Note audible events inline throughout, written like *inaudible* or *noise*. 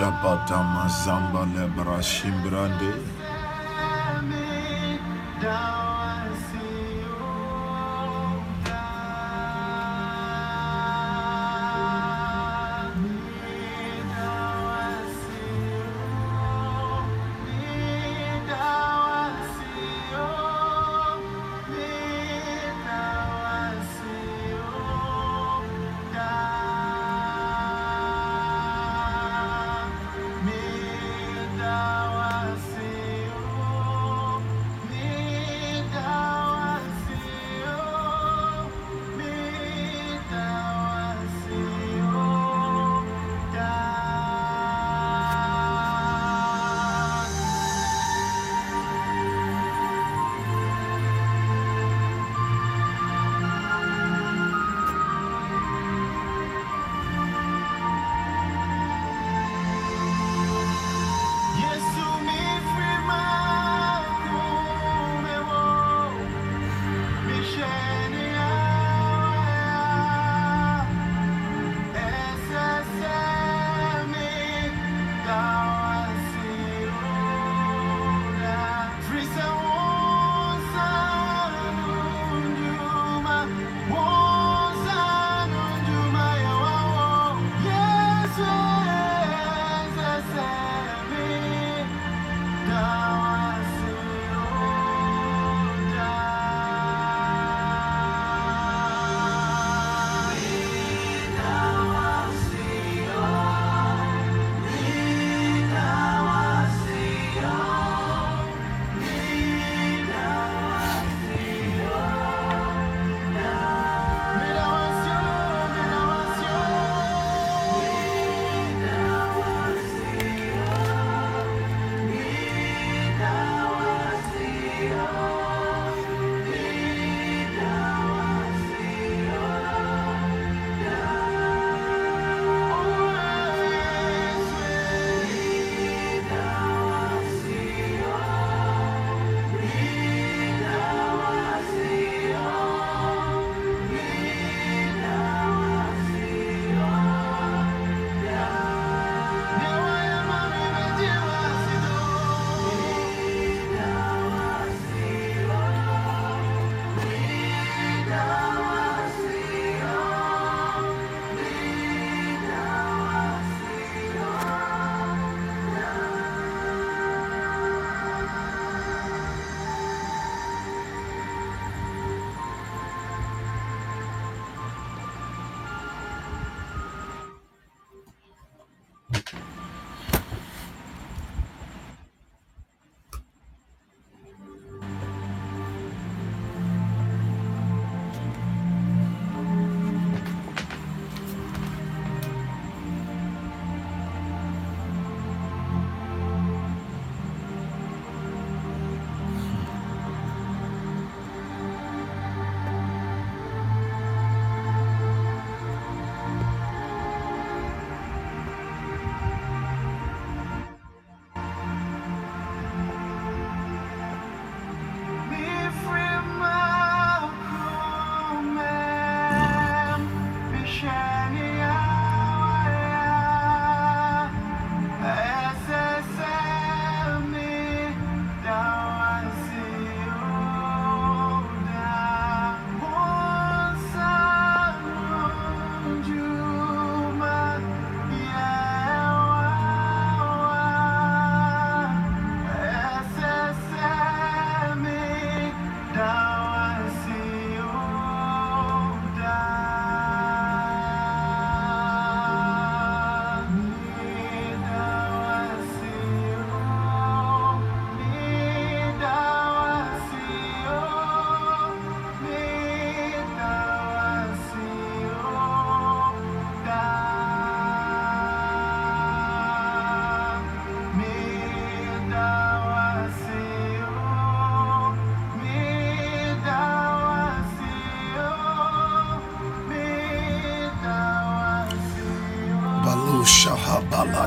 Şabatamazamba lebraşimbrande.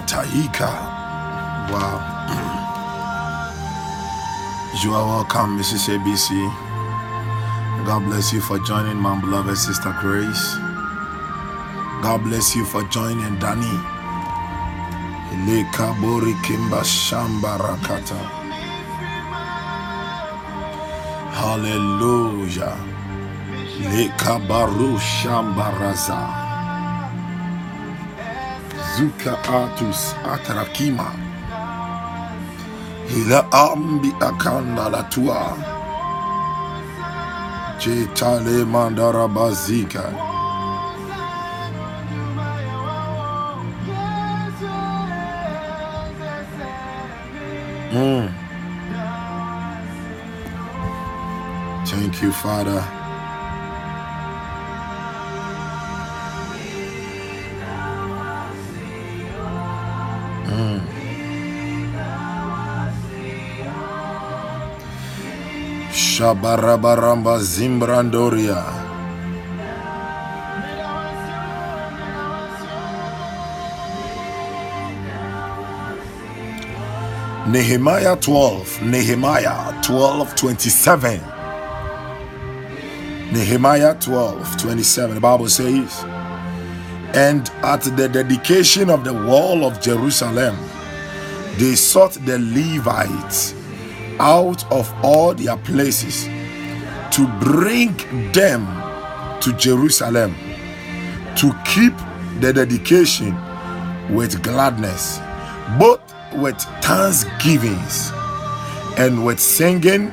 Shahabalataika. Wow. *clears throat* You are welcome, Mrs. ABC. God bless you for joining my beloved sister Grace. God bless you for joining Danny. Le kabori kimba shamba rakata. Hallelujah. Le kabaru shamba raza. Zuka atus atrakima. Ila ambi akanda la tua. Jetale mandara bazika. Mm. Thank you, Father. Shabarabaramba Zimbrandoria. Nehemiah 12, Nehemiah 12, 27. Nehemiah 12, 27. The Bible says, And at the dedication of the wall of Jerusalem, they sought the Levites out of all their places to bring them to Jerusalem to keep the dedication with gladness, both with thanksgivings and with singing,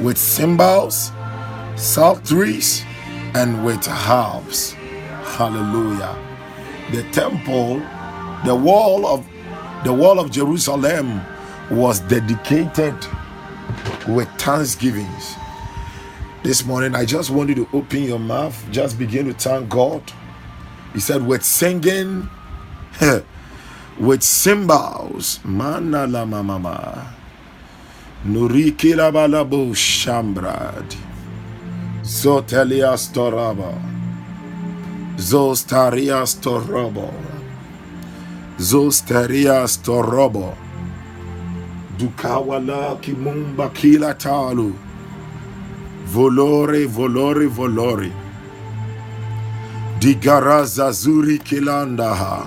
with cymbals, psalteries, and with harps. Hallelujah. The temple, the wall of the wall of Jerusalem was dedicated with thanksgivings. This morning, I just want you to open your mouth, just begin to thank God. He said, with singing, *laughs* with cymbals. Mana la mama. Nuriki la balabo shambrad. Zotelia storaba. Zostaria storobo. Zosteria storobo. Dukawala kimumba kila talu. Volore, volore, volore. Digaraza zuri kilandaha.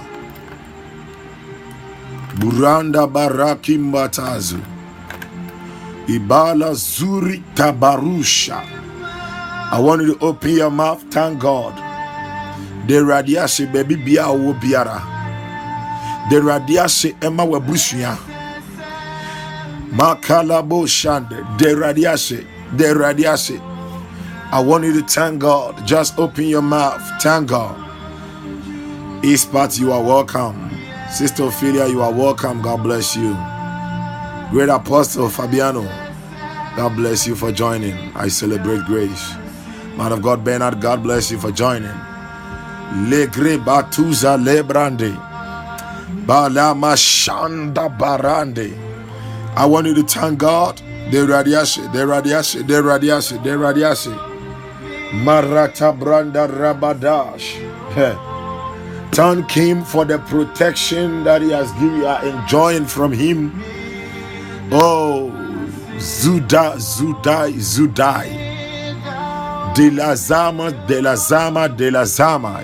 Buranda baraki mbatazu. Ibala zuri tabarusha. I want you to open your mouth, thank God. The radiation baby bia wo biara. The radiation emma wabushia. Makalabo shande. The radiation. I want you to thank God. Just open your mouth. Thank God. Ispat, you are welcome. Sister Ophelia, you are welcome. God bless you. Great Apostle Fabiano, God bless you for joining. I celebrate grace. Man of God Bernard, God bless you for joining. Legre Batuza Lebrande. Balama Shanda Barande. I want you to thank God. De radiashe, de radiashe, de radiashe, de radiashe. Marata Branda Rabadash. Thank Him for the protection that He has given you are enjoying from Him. Oh, Zuda, Zudai, Zudai. De la Zama, de la Zama, de la Zama.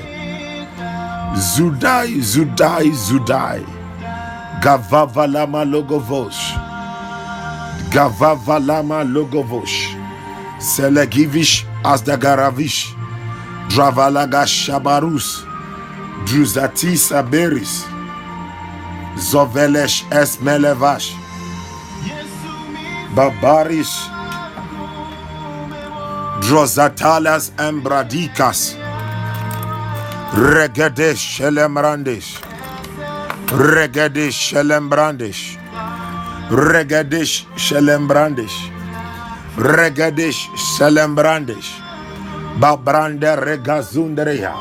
Zudai, Zudai, Zudai. Gavavalama Logovosh. Gavavalama Logovosh. Selegivish Asdagaravish. Dravalaga Shabarus. Druzatis Aberis. Zovelesh Esmelevash. Babaris. Drozatalas Embradikas. Regedesh Shelemrandish. Regedesh Shelembrandish. Regedesh Shelembrandish. Regedesh Shelembrandish. Babrande Regazundereya.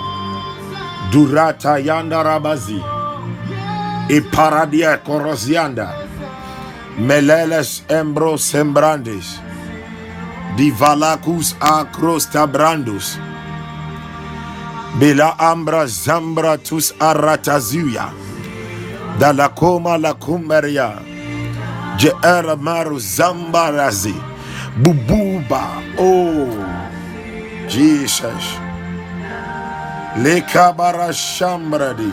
Durata Yanda Rabazi. Iparadia Korosianda. Meleles Embro Sembrandis. Divalacus Acrosta Brandus. Bela Ambra Zambra Tus Aratazuya. Dalakoma la Kumberia. Maru Zambarazi. Bububa. Oh, Jesus. Lekabara Shambradi.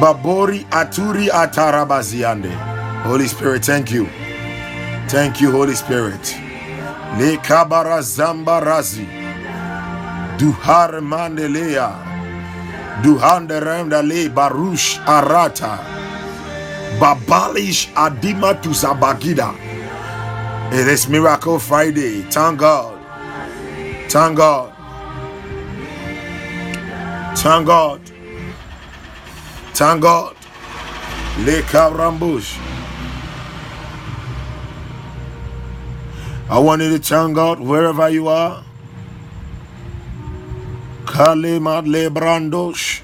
Babori Aturi Atarabaziande. Holy Spirit, thank you. Thank you, Holy Spirit. Le Kabara Zambarazi. Duhar Mandelea. Duhanderemdale Barush Arata. Babalish Adima Tuzabagida. It is Miracle Friday. Thank God. Thank God. Thank God. Thank God. Le Rambush. I want you to thank God wherever you are. Kalimat Lebrandosh.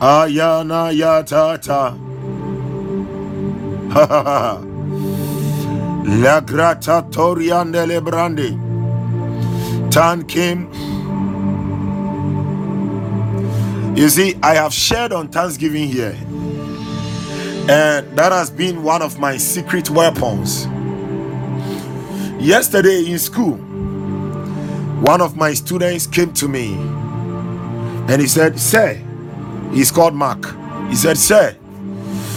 Ayana Yatata. *laughs* La grata toriande lebrande. Tan Kim. You see, I have shared on Thanksgiving here, and that has been one of my secret weapons. Yesterday in school, one of my students came to me and he said, Sir, he's called Mark. He said, Sir,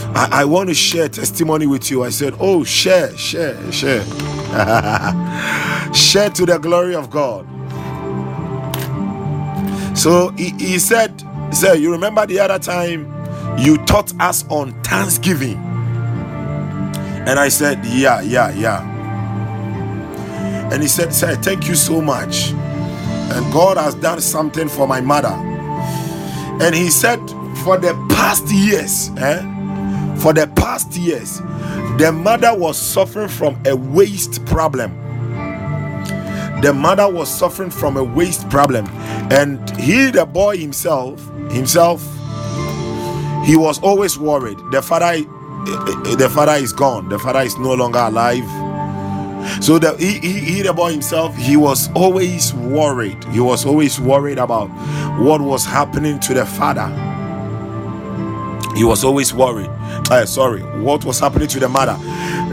I, I want to share testimony with you. I said, Oh, share, share, share. *laughs* share to the glory of God. So he, he said, Sir, you remember the other time you taught us on Thanksgiving? And I said, Yeah, yeah, yeah. And he said, Sir, thank you so much. And God has done something for my mother. And he said, For the past years, eh, for the past years, the mother was suffering from a waist problem. The mother was suffering from a waist problem, and he, the boy himself, himself, he was always worried. The father, eh, eh, eh, the father is gone. The father is no longer alive. So that he, he, he, the boy himself, he was always worried. He was always worried about what was happening to the father. He was always worried. Uh, sorry, what was happening to the mother?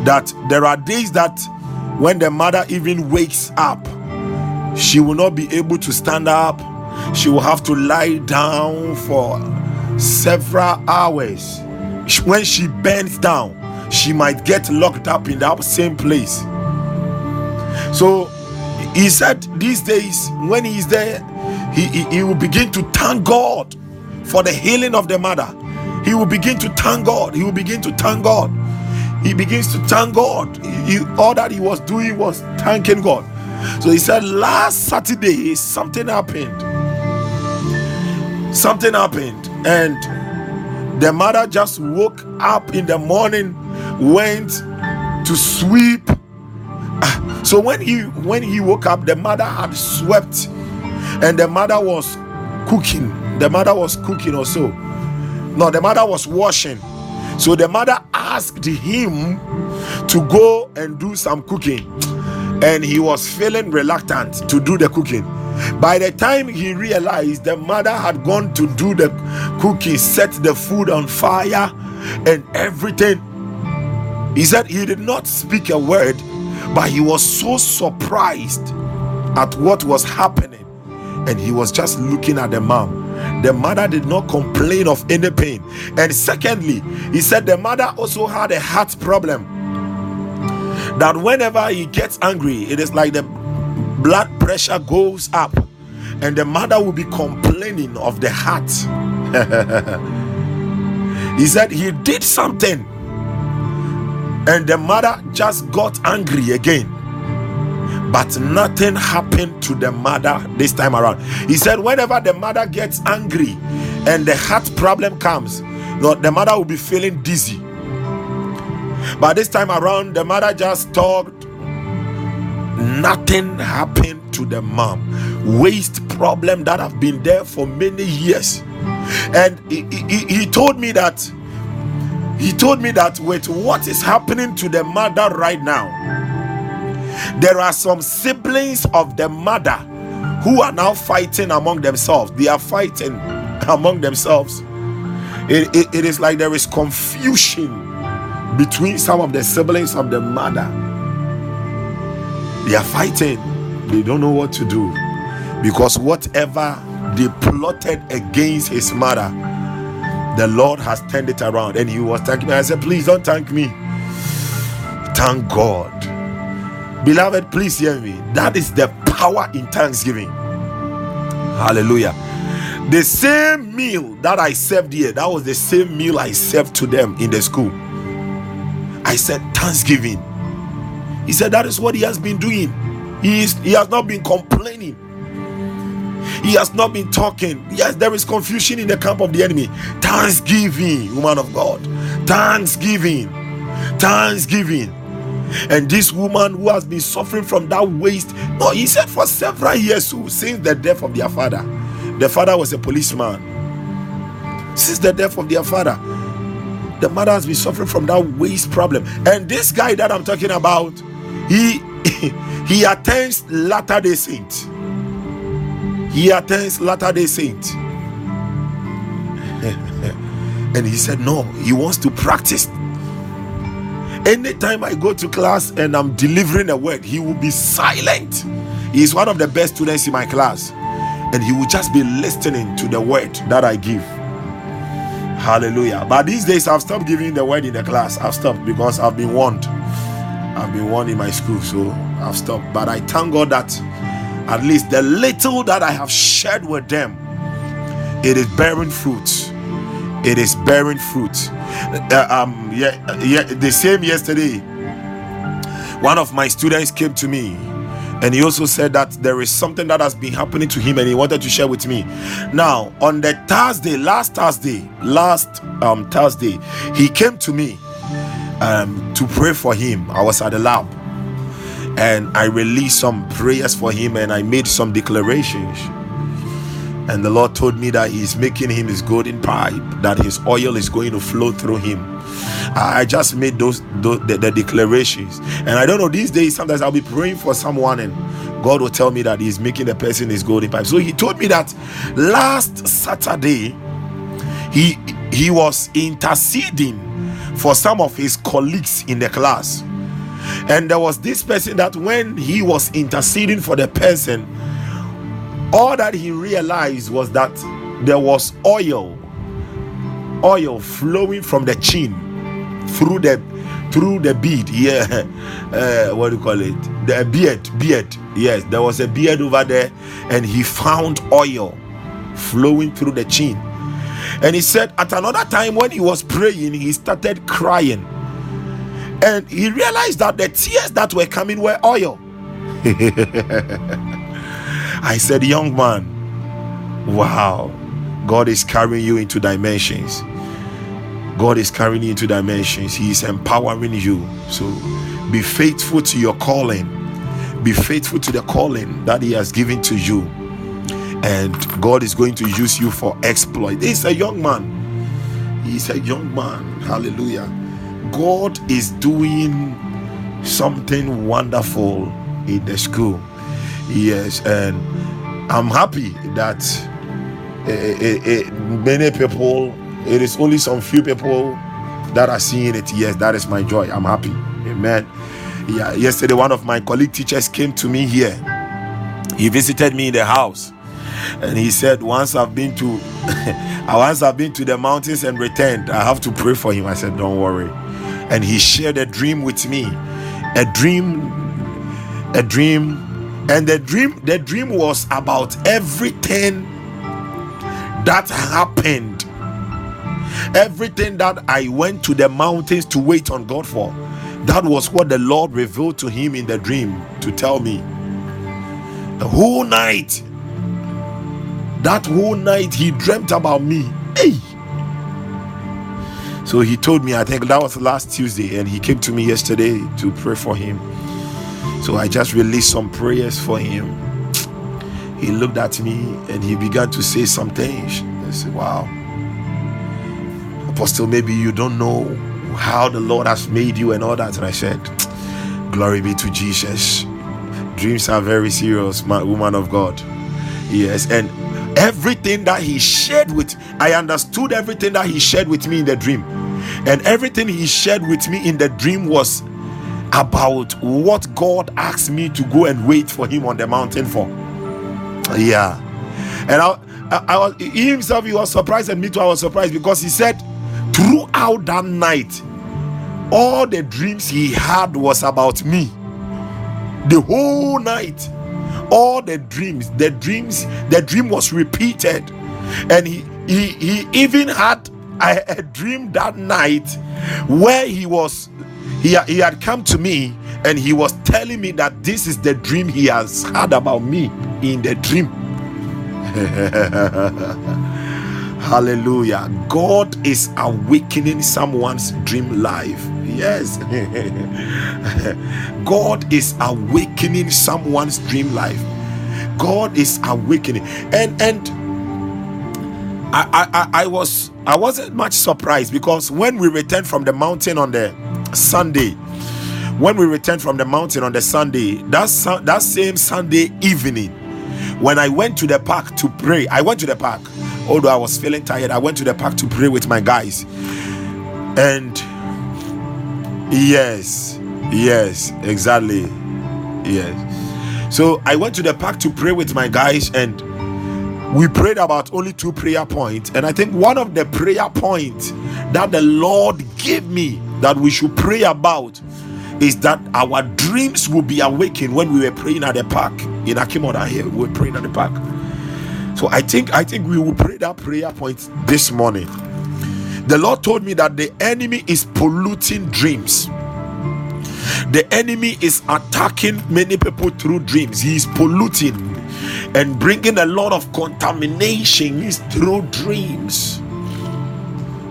That there are days that when the mother even wakes up, she will not be able to stand up. She will have to lie down for several hours. When she bends down, she might get locked up in that same place. So he said these days, when he is there, he, he, he will begin to thank God for the healing of the mother. He will begin to thank God. He will begin to thank God. He begins to thank God. He, all that he was doing was thanking God. So he said, last Saturday, something happened. Something happened. And the mother just woke up in the morning, went to sweep. *clears throat* So when he when he woke up, the mother had swept, and the mother was cooking. The mother was cooking also. No, the mother was washing. So the mother asked him to go and do some cooking and he was feeling reluctant to do the cooking. By the time he realized the mother had gone to do the cooking, set the food on fire, and everything, he said he did not speak a word, but he was so surprised at what was happening, and he was just looking at the mom. The mother did not complain of any pain, and secondly, he said the mother also had a heart problem that whenever he gets angry, it is like the blood pressure goes up, and the mother will be complaining of the heart. *laughs* he said he did something, and the mother just got angry again. But nothing happened to the mother this time around. He said, whenever the mother gets angry and the heart problem comes, the mother will be feeling dizzy but this time around, the mother just talked. Nothing happened to the mom. Waist problem that have been there for many years. And he, he, he told me that he told me that with what is happening to the mother right now, there are some siblings of the mother who are now fighting among themselves. They are fighting among themselves. It, it, it is like there is confusion between some of the siblings of the mother. They are fighting. They don't know what to do because whatever they plotted against his mother, the Lord has turned it around. And he was thanking me. I said, Please don't thank me. Thank God. Beloved, please hear me. That is the power in thanksgiving. Hallelujah. The same meal that I served here, that was the same meal I served to them in the school. I said, Thanksgiving. He said, That is what he has been doing. He, is, he has not been complaining. He has not been talking. Yes, there is confusion in the camp of the enemy. Thanksgiving, woman of God. Thanksgiving. Thanksgiving. And this woman who has been suffering from that waist, no, he said for several years since the death of their father. The father was a policeman. Since the death of their father, the mother has been suffering from that waist problem. And this guy that I'm talking about, he *laughs* he attends Latter Day Saint. He attends Latter Day Saint. *laughs* and he said, No, he wants to practice. Anytime I go to class and I'm delivering a word, he will be silent. He is one of the best students in my class, and he will just be listening to the word that I give. Hallelujah. But these days, I've stopped giving the word in the class. I've stopped because I've been warned. I've been warned in my school, so I've stopped. But I thank God that at least the little that I have shared with them, it is bearing fruit. It is bearing fruit. Uh, um, yeah, yeah. The same yesterday, one of my students came to me and he also said that there is something that has been happening to him and he wanted to share with me now on the thursday last thursday last um thursday he came to me um to pray for him i was at the lab and i released some prayers for him and i made some declarations and the lord told me that he's making him his golden pipe that his oil is going to flow through him I just made those, those the, the, declarations, and I don't know these days. Sometimes I'll be praying for someone, and God will tell me that He's making the person his golden pipe. So He told me that last Saturday, he he was interceding for some of his colleagues in the class, and there was this person that when he was interceding for the person, all that he realized was that there was oil oil flowing from the chin through the through the beard *laughs* yeah. Uh, what do you call it? The beard beard. Yes there was a beard over there and he found oil flowing through the chin. And he said at another time when he was praying he started crying and he realized that the tears that were coming were oil *laughs* i said young man wow god is carrying you into dimensions God is carrying you into dimensions. He is empowering you. So be faithful to your calling. Be faithful to the calling that He has given to you. And God is going to use you for exploit. He's a young man. He's a young man. Hallelujah. God is doing something wonderful in the school. Yes, and I'm happy that uh, uh, uh, many people it is only some few people that are seeing it. Yes, that is my joy. I'm happy. Amen. Yeah, yesterday one of my colleague teachers came to me here. He visited me in the house, and he said, "Once I've been to, *laughs* once I've been to the mountains and returned, I have to pray for him." I said, "Don't worry." And he shared a dream with me, a dream, a dream, and the dream, the dream was about everything that happened Everything that I went to the mountains to wait on God for, that was what the Lord revealed to him in the dream to tell me. The whole night, that whole night, he dreamt about me. Hey! So he told me, I think that was last Tuesday, and he came to me yesterday to pray for him. So I just released some prayers for him. He looked at me and he began to say some things. I said, Wow Apostle, maybe you don't know how the Lord has made you and all that. And I said, Glory be to Jesus. Dreams are very serious, my woman of God. Yes, and everything that he shared with I understood everything that he shared with me in the dream. And everything he shared with me in the dream was about what God asked me to go and wait for him on the mountain for. Yeah. And I I, I was he himself he was surprised and me too I was surprised because he said throughout that night all the dreams he had was about me the whole night all the dreams the dreams the dream was repeated and he he, he even had a, a dream that night where he was he, he had come to me and he was telling me that this is the dream he has had about me in the dream. *laughs* Hallelujah. God is awakening someone's dream life. Yes. *laughs* God is awakening someone's dream life. God is awakening. And and I, I, I was I wasn't much surprised because when we returned from the mountain on the Sunday, when we returned from the mountain on the Sunday, that that same Sunday evening, when I went to the park to pray, I went to the park. Although I was feeling tired, I went to the park to pray with my guys. And yes, yes, exactly. Yes. So I went to the park to pray with my guys and we prayed about only two prayer points and i think one of the prayer points that the lord gave me that we should pray about is that our dreams will be awakened when we were praying at the park in akimoda here we were praying at the park. So i think i think we will pray that prayer point this morning. The lord told me that the enemy is polluting dreams. The enemy is attacking many people through dreams. He is polluting and bringing a lot of contaminations through dreams.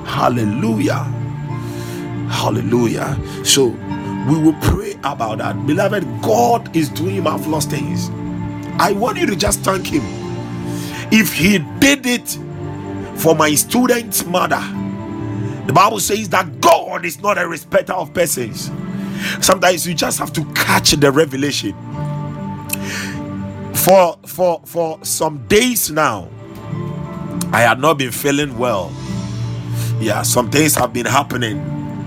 Hallelujah. Hallelujah. So we will pray about that. Beloved, God is doing marvelous things. I want you to just thank Him. If He did it for my student's mother, the Bible says that God is not a respecter of persons. Sometimes you just have to catch the revelation for for for some days now i had not been feeling well. Yeah some things have been happening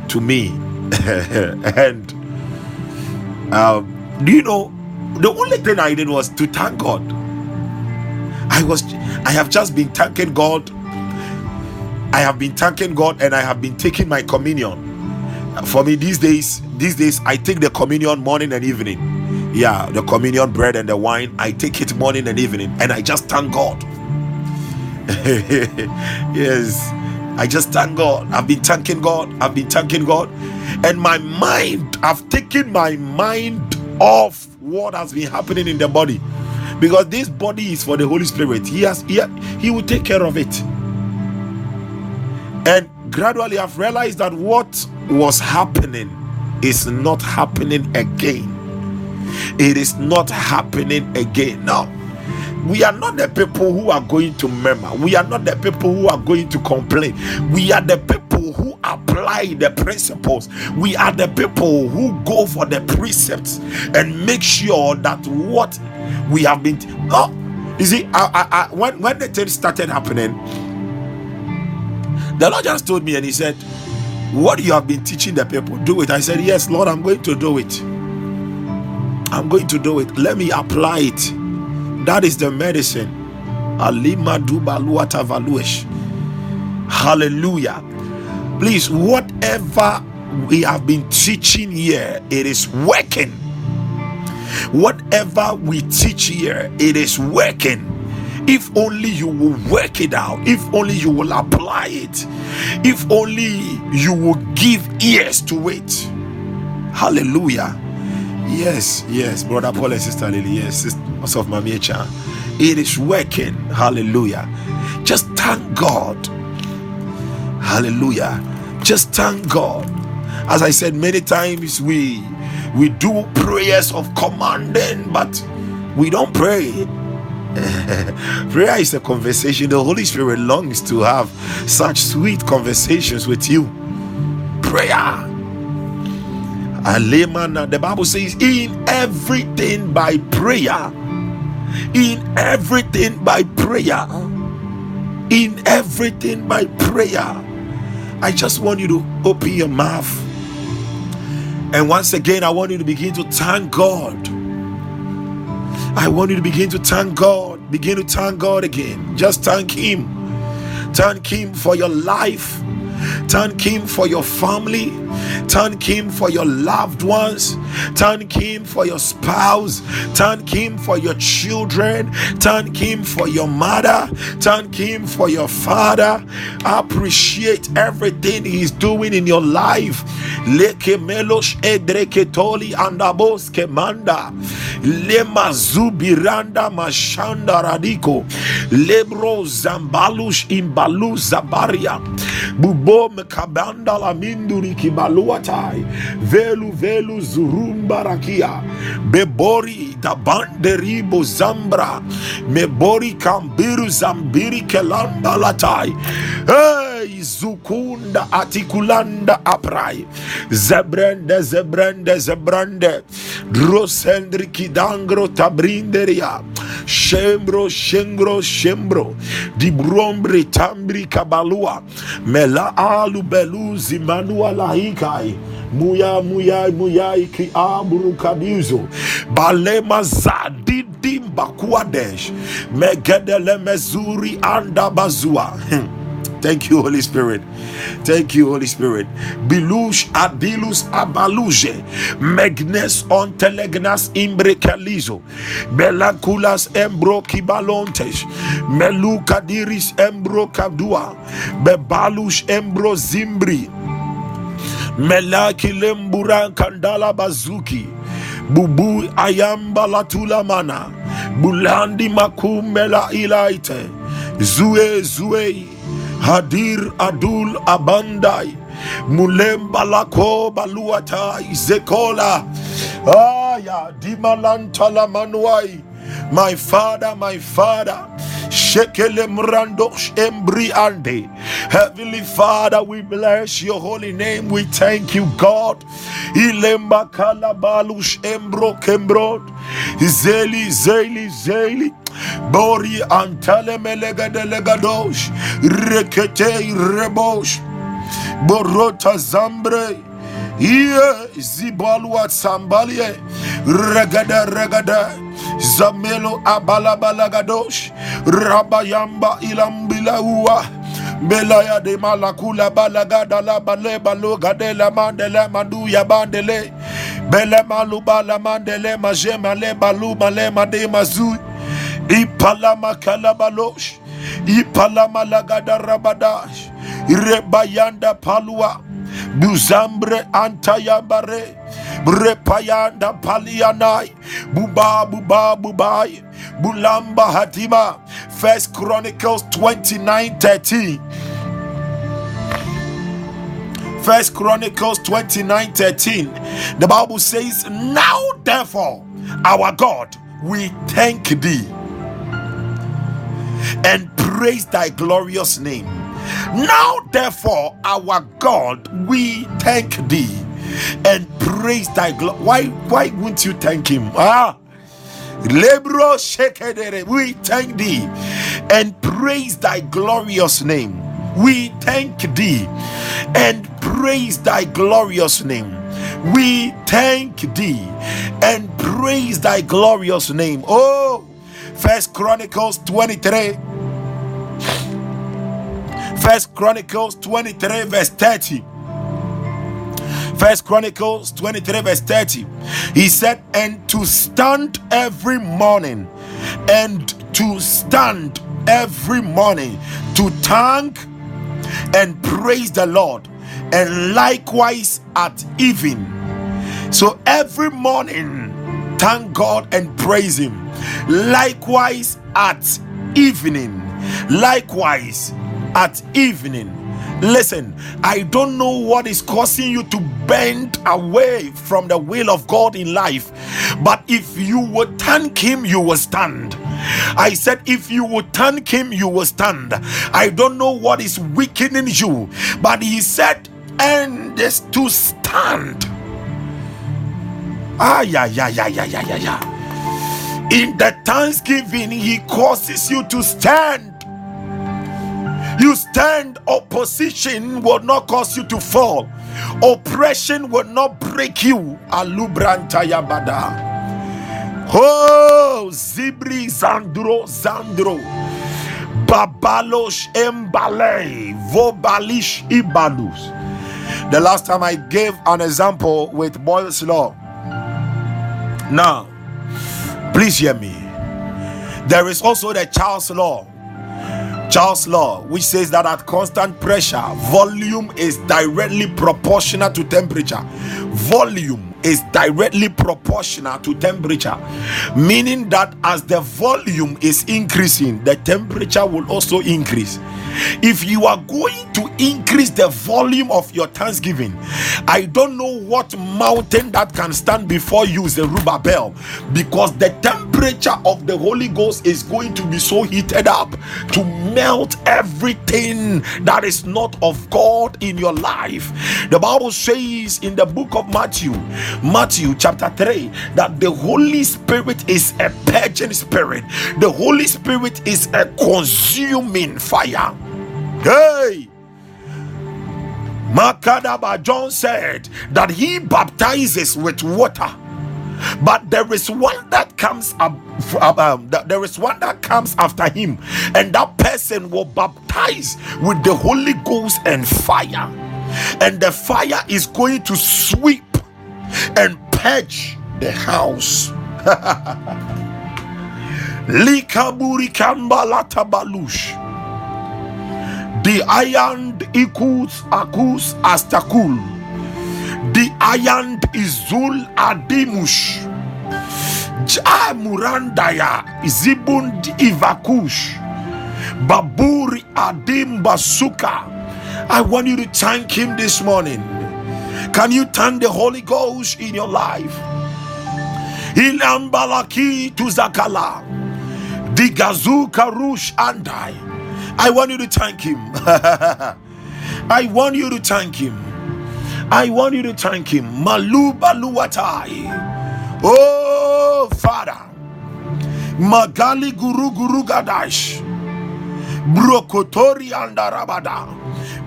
to me. *laughs* And um, do you know the only thing i did was to thank god. I was i have just been thanking god. I have been thanking god and i have been taking my communion. For me these days these days i take the communion morning and evening yeah the communion bread and the wine i take it morning and evening and i just thank god. *laughs* Yes i just thank god. I've been thanking god. I've been thanking god. And my mind i've taken my mind off what has been happening in the body. Because this body is for the holy spirit. He has he, he will take care of it. And gradually i've realized that what was happening is not happening again it is not happening again now. We are not the people who are going to murmur. We are not the people who are going to complain. We are the people who apply the principles. We are the people who go for the precepts and make sure that what we have been t- oh you see I, I, I, when, when the thing started happening the lord just told me and he said what you have been teaching the people do it. I said yes lord i'm going to do it I'm going to do it. Let me apply it. That is the medicine. Hallelujah. Please, whatever we have been teaching here, it is working. Whatever we teach here, it is working. If only you will work it out, if only you will apply it, if only you will give ears to it. Hallelujah. Yes, yes, brother Paul and sister Lily. Yes, sister of Mamiecha. It is working. Hallelujah. Just thank God. Hallelujah. Just thank God. As I said many times, we we do prayers of commanding, but we don't pray. *laughs* Prayer is a conversation. The Holy Spirit longs to have such sweet conversations with you. Prayer Alemana, the Bible says, in everything by prayer, in everything by prayer, in everything by prayer. I just want you to open your mouth. And once again, I want you to begin to thank God. I want you to begin to thank God Begin to thank God again. Just thank Him. Thank Him for your life. Thank Him for your family. Thank Him for your loved ones. Thank Him for your spouse. Thank Him for your children. Thank Him for your mother. Thank Him for your father. Appreciate everything He's doing in your life. Leke melosh edreketoli andabos kemanda. Lema zubiranda mashanda radiko. Lebro zambalush imbalu zabaria. Bubo mekabanda minduri kibaluatai. Velu velu zurumba rakia. Bebori da banderibo zambra. Mebori kambiru zambiri kelanda latai. Hey, zukunda atikulanda aprai. Zebrende zebrende. Drosendri kidangro tabrinderia. Shembro shengro shembro. Di brombre tambri kabalua. Mela alu beluzi manua lahikai. Muya muya muya iki aburu kadizo. Balema zadidi bakuadesh. Megedele mezuri anda bazua. Thank you, Holy Spirit. Thank you, Holy Spirit. Bilush adilus abaluje. Megnes on telegnas imbrekalizo. Melakulas embro kibalontes. Meluka diris embro kadua. Bebalush embro zimbri. Melaki lemburan kandala bazuki. Bubu ayamba latula mana. Bulandi makumela ilaite. Zue zue. Hadir Adul Abandai Mulemba Lako Baluatai Zekola Aya Dimalantala Manuai My father, my father Shekele Mrandosh Embri Ande. Heavenly Father, we bless your holy name. We thank you, God. Ilemba Kalabalush Embro Kembrod Zeli Zeli Zeli. Bori antale melega delegadosh rekete rebosh. Borota zambre iye zibalwa sambalie regada regada zamelo abalabalagadosh rabayamba ilambilaua Belaya de malakula balagada la bale balo gadela mandele manduya bandele. Bele maluba la mandele le balu male made mazui. Ipalama kalabalosh ipalama lagada rabadash. Rebayanda palua buzambre antayambare brepayanda palianai buba buba bubai bulamba hatima first chronicles 29 13 First Chronicles 29 13. The Bible says, Now therefore, our God, we thank thee and praise thy glorious name. Now, therefore, our God, we thank thee and praise thy glory. Why, why wouldn't you thank him? Ah, Lebro Shekedere, we thank thee and praise thy glorious name. We thank thee and praise thy glorious name. We thank thee and praise thy glorious name. Oh, First Chronicles 23. First Chronicles 23, verse 30. First Chronicles 23, verse 30. He said, And to stand every morning, and to stand every morning to thank and praise the Lord, and likewise at even. So every morning, thank God and praise Him. Likewise at evening. Likewise at evening. Listen, I don't know what is causing you to bend away from the will of God in life, but if you would thank Him, you will stand. I said, if you would thank Him, you will stand. I don't know what is weakening you, but He said, and is to stand. Ah, yeah, yeah, yeah, yeah, yeah, yeah, yeah. In the thanksgiving, He causes you to stand. You stand, opposition will not cause you to fall, oppression will not break you. Alubranta yabada. Oh, Zibri Zandro Zandro. Babalosh Embale Vobalish Ibalus. The last time I gave an example with Boyle's Law. Now, please hear me. There is also the Charles Law. Charles Law, which says that at constant pressure, volume is directly proportional to temperature. Volume is directly proportional to temperature, meaning that as the volume is increasing, the temperature will also increase. If you are going to increase the volume of your thanksgiving, I don't know what mountain that can stand before you, Zerubbabel, because the temperature of the Holy Ghost is going to be so heated up to melt everything that is not of God in your life. The Bible says in the book of Matthew, Matthew chapter 3, that the Holy Spirit is a purging spirit, the Holy Spirit is a consuming fire. Hey! Makadaba John said that he baptizes with water, but there is one that comes up. Um, there is one that comes after him, and that person will baptize with the Holy Ghost and fire, and the fire is going to sweep and purge the house. *laughs* The iron equals akus astakul. The iron izul adimush. Jamurandaya zibund ivakush. Baburi adim basuka. I want you to thank him this morning. Can you thank the Holy Ghost in your life? Ilambalaki to Zakala. The Gazuka Rush Andai. I want you to thank him. *laughs* I want you to thank him. I want you to thank him. Malu Baluatai. Oh, Father. Magali Guru Guru Gadash. Brokotori Andarabada.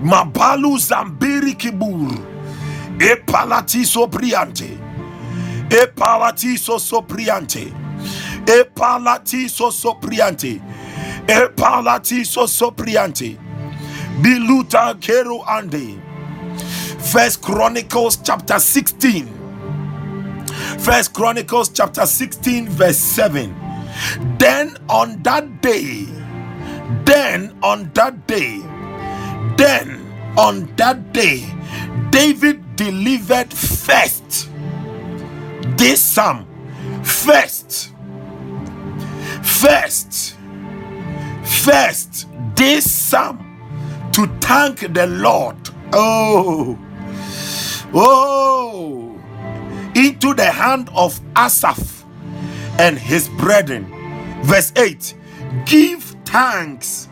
Mabalu Zambiri Kibur. Epalati Sopriante. Epalati Sopriante. Epalati Sopriante. Epalati sopriante. Biluta keru ande. First Chronicles chapter 16. First Chronicles chapter 16, verse 7. Then on that day, then on that day, then on that day, David delivered first this psalm. First, first first this psalm to thank the Lord. Oh, oh, into the hand of Asaph and his brethren. Verse 8 Give thanks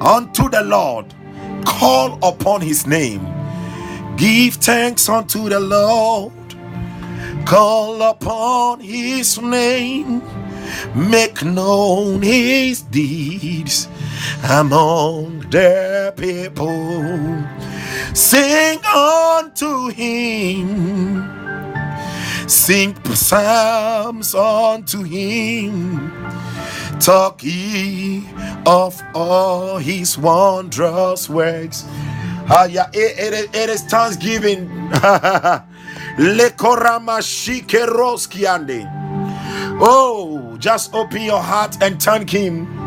unto the Lord, call upon his name. Give thanks unto the Lord, call upon his name. Make known his deeds among the people. Sing unto him, sing psalms unto him. Talk ye of all his wondrous works. Ah, yeah, it, it, it is thanksgiving. *laughs* Oh, just open your heart and thank Him.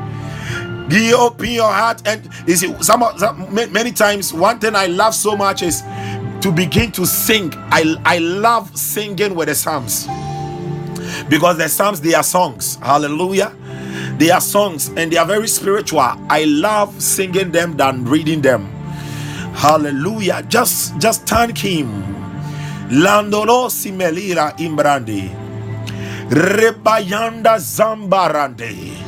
You open your heart and you see some, some many times one thing I love so much is to begin to sing. I I love singing with the psalms because the psalms they are songs. Hallelujah. They are songs and they are very spiritual. I love singing them than reading them. Hallelujah. Just just thank him. Landolo simelira imbrandi. Rebayanda Zambarande.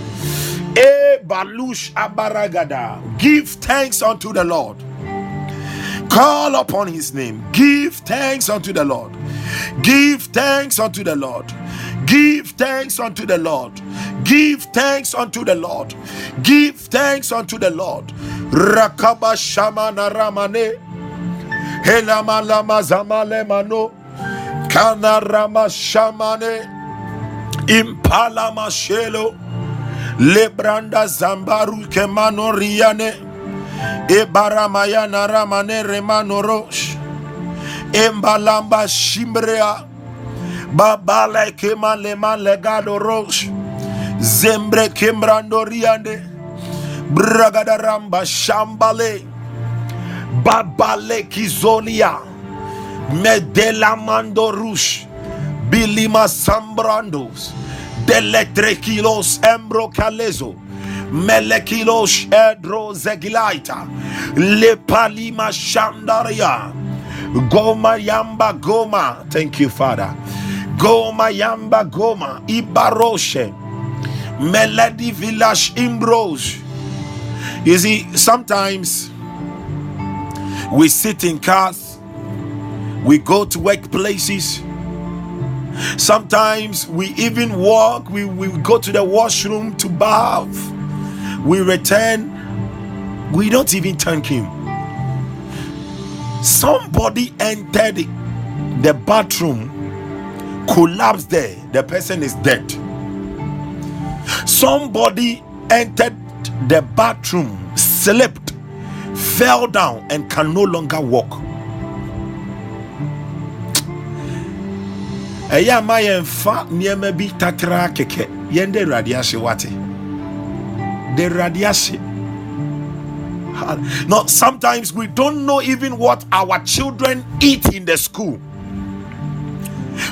E Balush Abaragada. Give thanks unto the Lord. Call upon his name. Give thanks unto the Lord. Give thanks unto the Lord. Give thanks unto the Lord. Give thanks unto the Lord. Give thanks unto the Lord. Rakaba Shamana Ramane. Helama Lama Zamale Mano. Shamane. Impala Mashelo Lebranda Zambaru Kemano Riane. Ebaramaya Naramane Remano Rosh. Embalamba Shimbrea. Babale Keman Leman Legado Rosh. Zembre Kembrando Riande Bragadaramba Shambale. Babale Kizolia Medela Mando Rush. Bilima Sambrandos Deletrekilos Embro Calezo Melekilos Edro Zegilaita Lepalima Shandaria. Goma Yamba Goma. Thank you Father. Goma Yamba Goma. Ibaroshe. Melody Village Imbros You see sometimes we sit in cars we go to workplaces Sometimes we even walk, we, we go to the washroom to bath, we return, we don't even thank Him. Somebody entered the bathroom, collapsed there, the person is dead. Somebody entered the bathroom, slipped, fell down, and can no longer walk. Ɛyɛ ama yɛmfa nneɛma bi tatraa kɛkɛ. Yɛn de awurade ahye wate. De awurade ahye no sometimes we don't know even what our children eat in the school.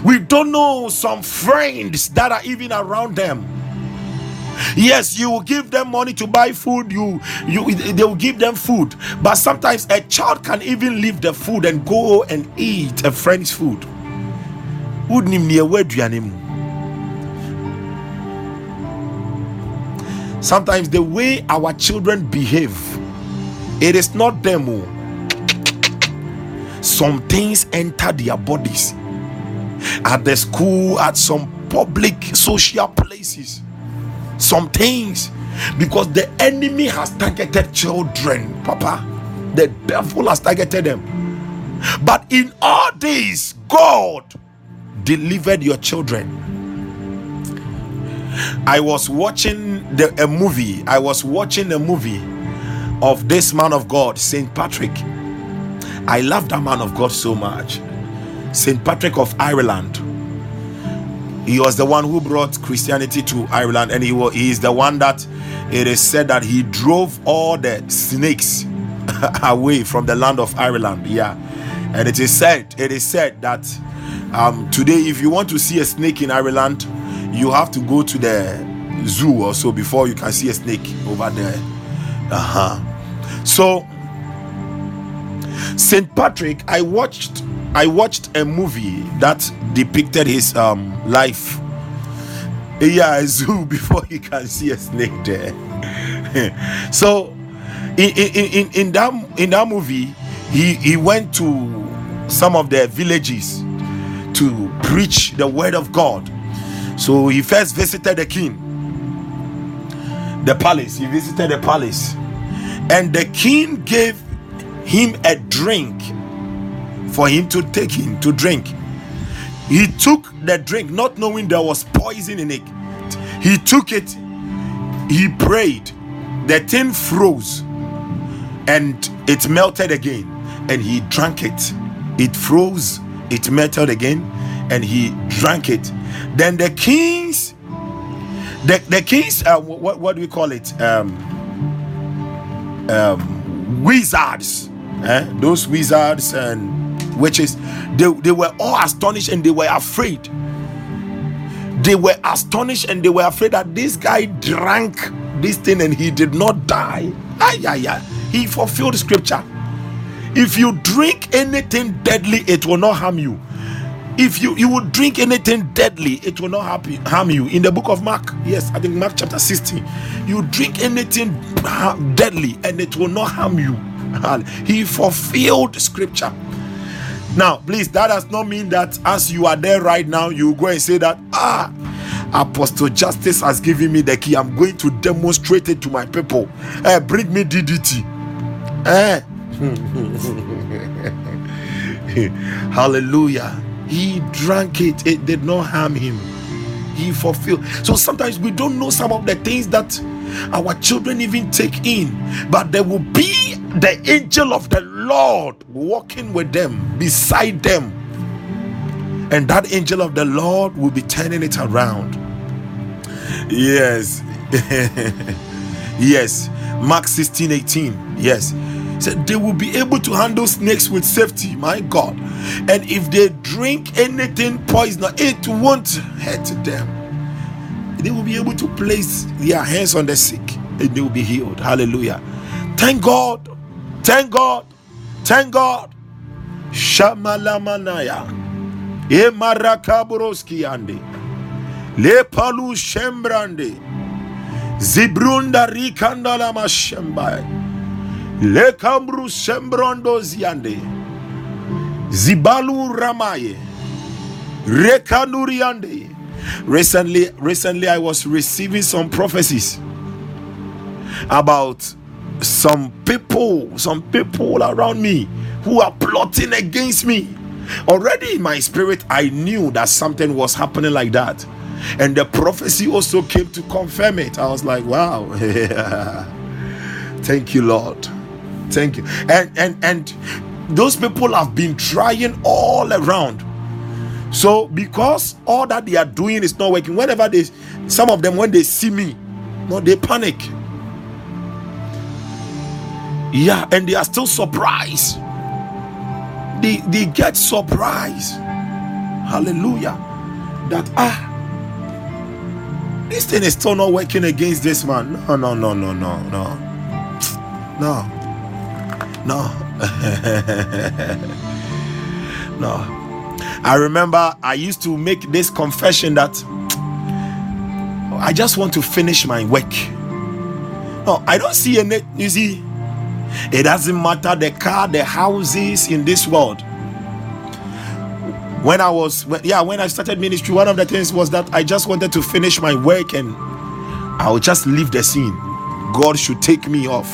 We don't know some friends that are even around them. Yes you will give them money to buy food you you they will give them food. But sometimes a child can even leave the food and go and eat a friend's food wonim nea ɛwɔ aduane mu sometimes the way our children behave it is not them oh. some things enter their bodies. At the school at some public social places. Some things because the enemy has targeted children papa. The devil has targeted them. But in all this god delivered your children. I was watching the, a movie. I was watching a movie of this man of God, Saint Patrick. I love that man of God so much. Saint Patrick of Ireland. He was the one who brought Christianity to Ireland, and he was he is the one that it is said that he drove all the snakes *laughs* away from the land of Ireland. Yeah, and it is said it is said that um, today, if you want to see a snake in Ireland, you have to go to the zoo or so before you can see a snake over there. Uh-huh. So, Saint Patrick, I watched I watched a movie that depicted his um, life. Yeah, a zoo *laughs* before you can see a snake there. *laughs* so, in, in, in, in that in that movie, he he went to some of the villages to preach the word of God. So he first visited the king, the palace. He visited the palace, and the king gave him a drink for him to take him to drink. He took the drink, not knowing there was poison in it. He took it, he prayed, the thing froze and it melted again, and he drank it. It froze it melted again and he drank it then the kings the, the kings uh, what, what do we call it um, um, wizards eh? those wizards and witches they, they were all astonished and they were afraid they were astonished and they were afraid that this guy drank this thing and he did not die ah, yeah, yeah. he fulfilled scripture if you drink anything deadly, it will not harm you. If you you would drink anything deadly, it will not happy, harm you. In the book of Mark, yes, I think Mark chapter 16, you drink anything deadly and it will not harm you. He fulfilled scripture. Now, please, that does not mean that as you are there right now, you go and say that, ah, Apostle Justice has given me the key. I'm going to demonstrate it to my people. Eh, bring me DDT. Eh, *laughs* Hallelujah. He drank it, it did not harm him. he fulfilled. So sometimes we don't know some of the things that our children even take in, but there will be the angel of the Lord walking with them, beside them, and that angel of the Lord will be turning it around. Yes, *laughs* yes, Mark 16 18. Yes, they will be able to handle snakes with safety. My God, and if they drink anything poisonous, it won't hurt them they will be able to place their hands on the sick and they will be healed. Hallelujah. Thank God. Thank God. Thank God. Shamalamanaya. Emarakaburoski ande. Lepalu shembrande. Zibrunda rikandala mashembai. Lekambru shembrondo ziande. Zibalu ramaye. Rekanuriande recently recently i was receiving some prophecies about some people some people around me who are plotting against me. Already in my spirit i knew that something was happening like that. And the prophecy also came to confirm it. I was like wow. *laughs* Thank you lord thank you and and and those people have been trying all around so because all that they are doing is not working, whenever they some of them when they see me, no, they panic. Yeah, and they are still surprised. They they get surprised. Hallelujah. That ah this thing is still not working against this man. No, no, no, no, no, no. No. No. *laughs* no. I remember I used to make this confession that I just want to finish my work. No, I don't see any, you see, it doesn't matter the car, the houses in this world. When I was, yeah, when I started ministry, one of the things was that I just wanted to finish my work and I'll just leave the scene. God should take me off.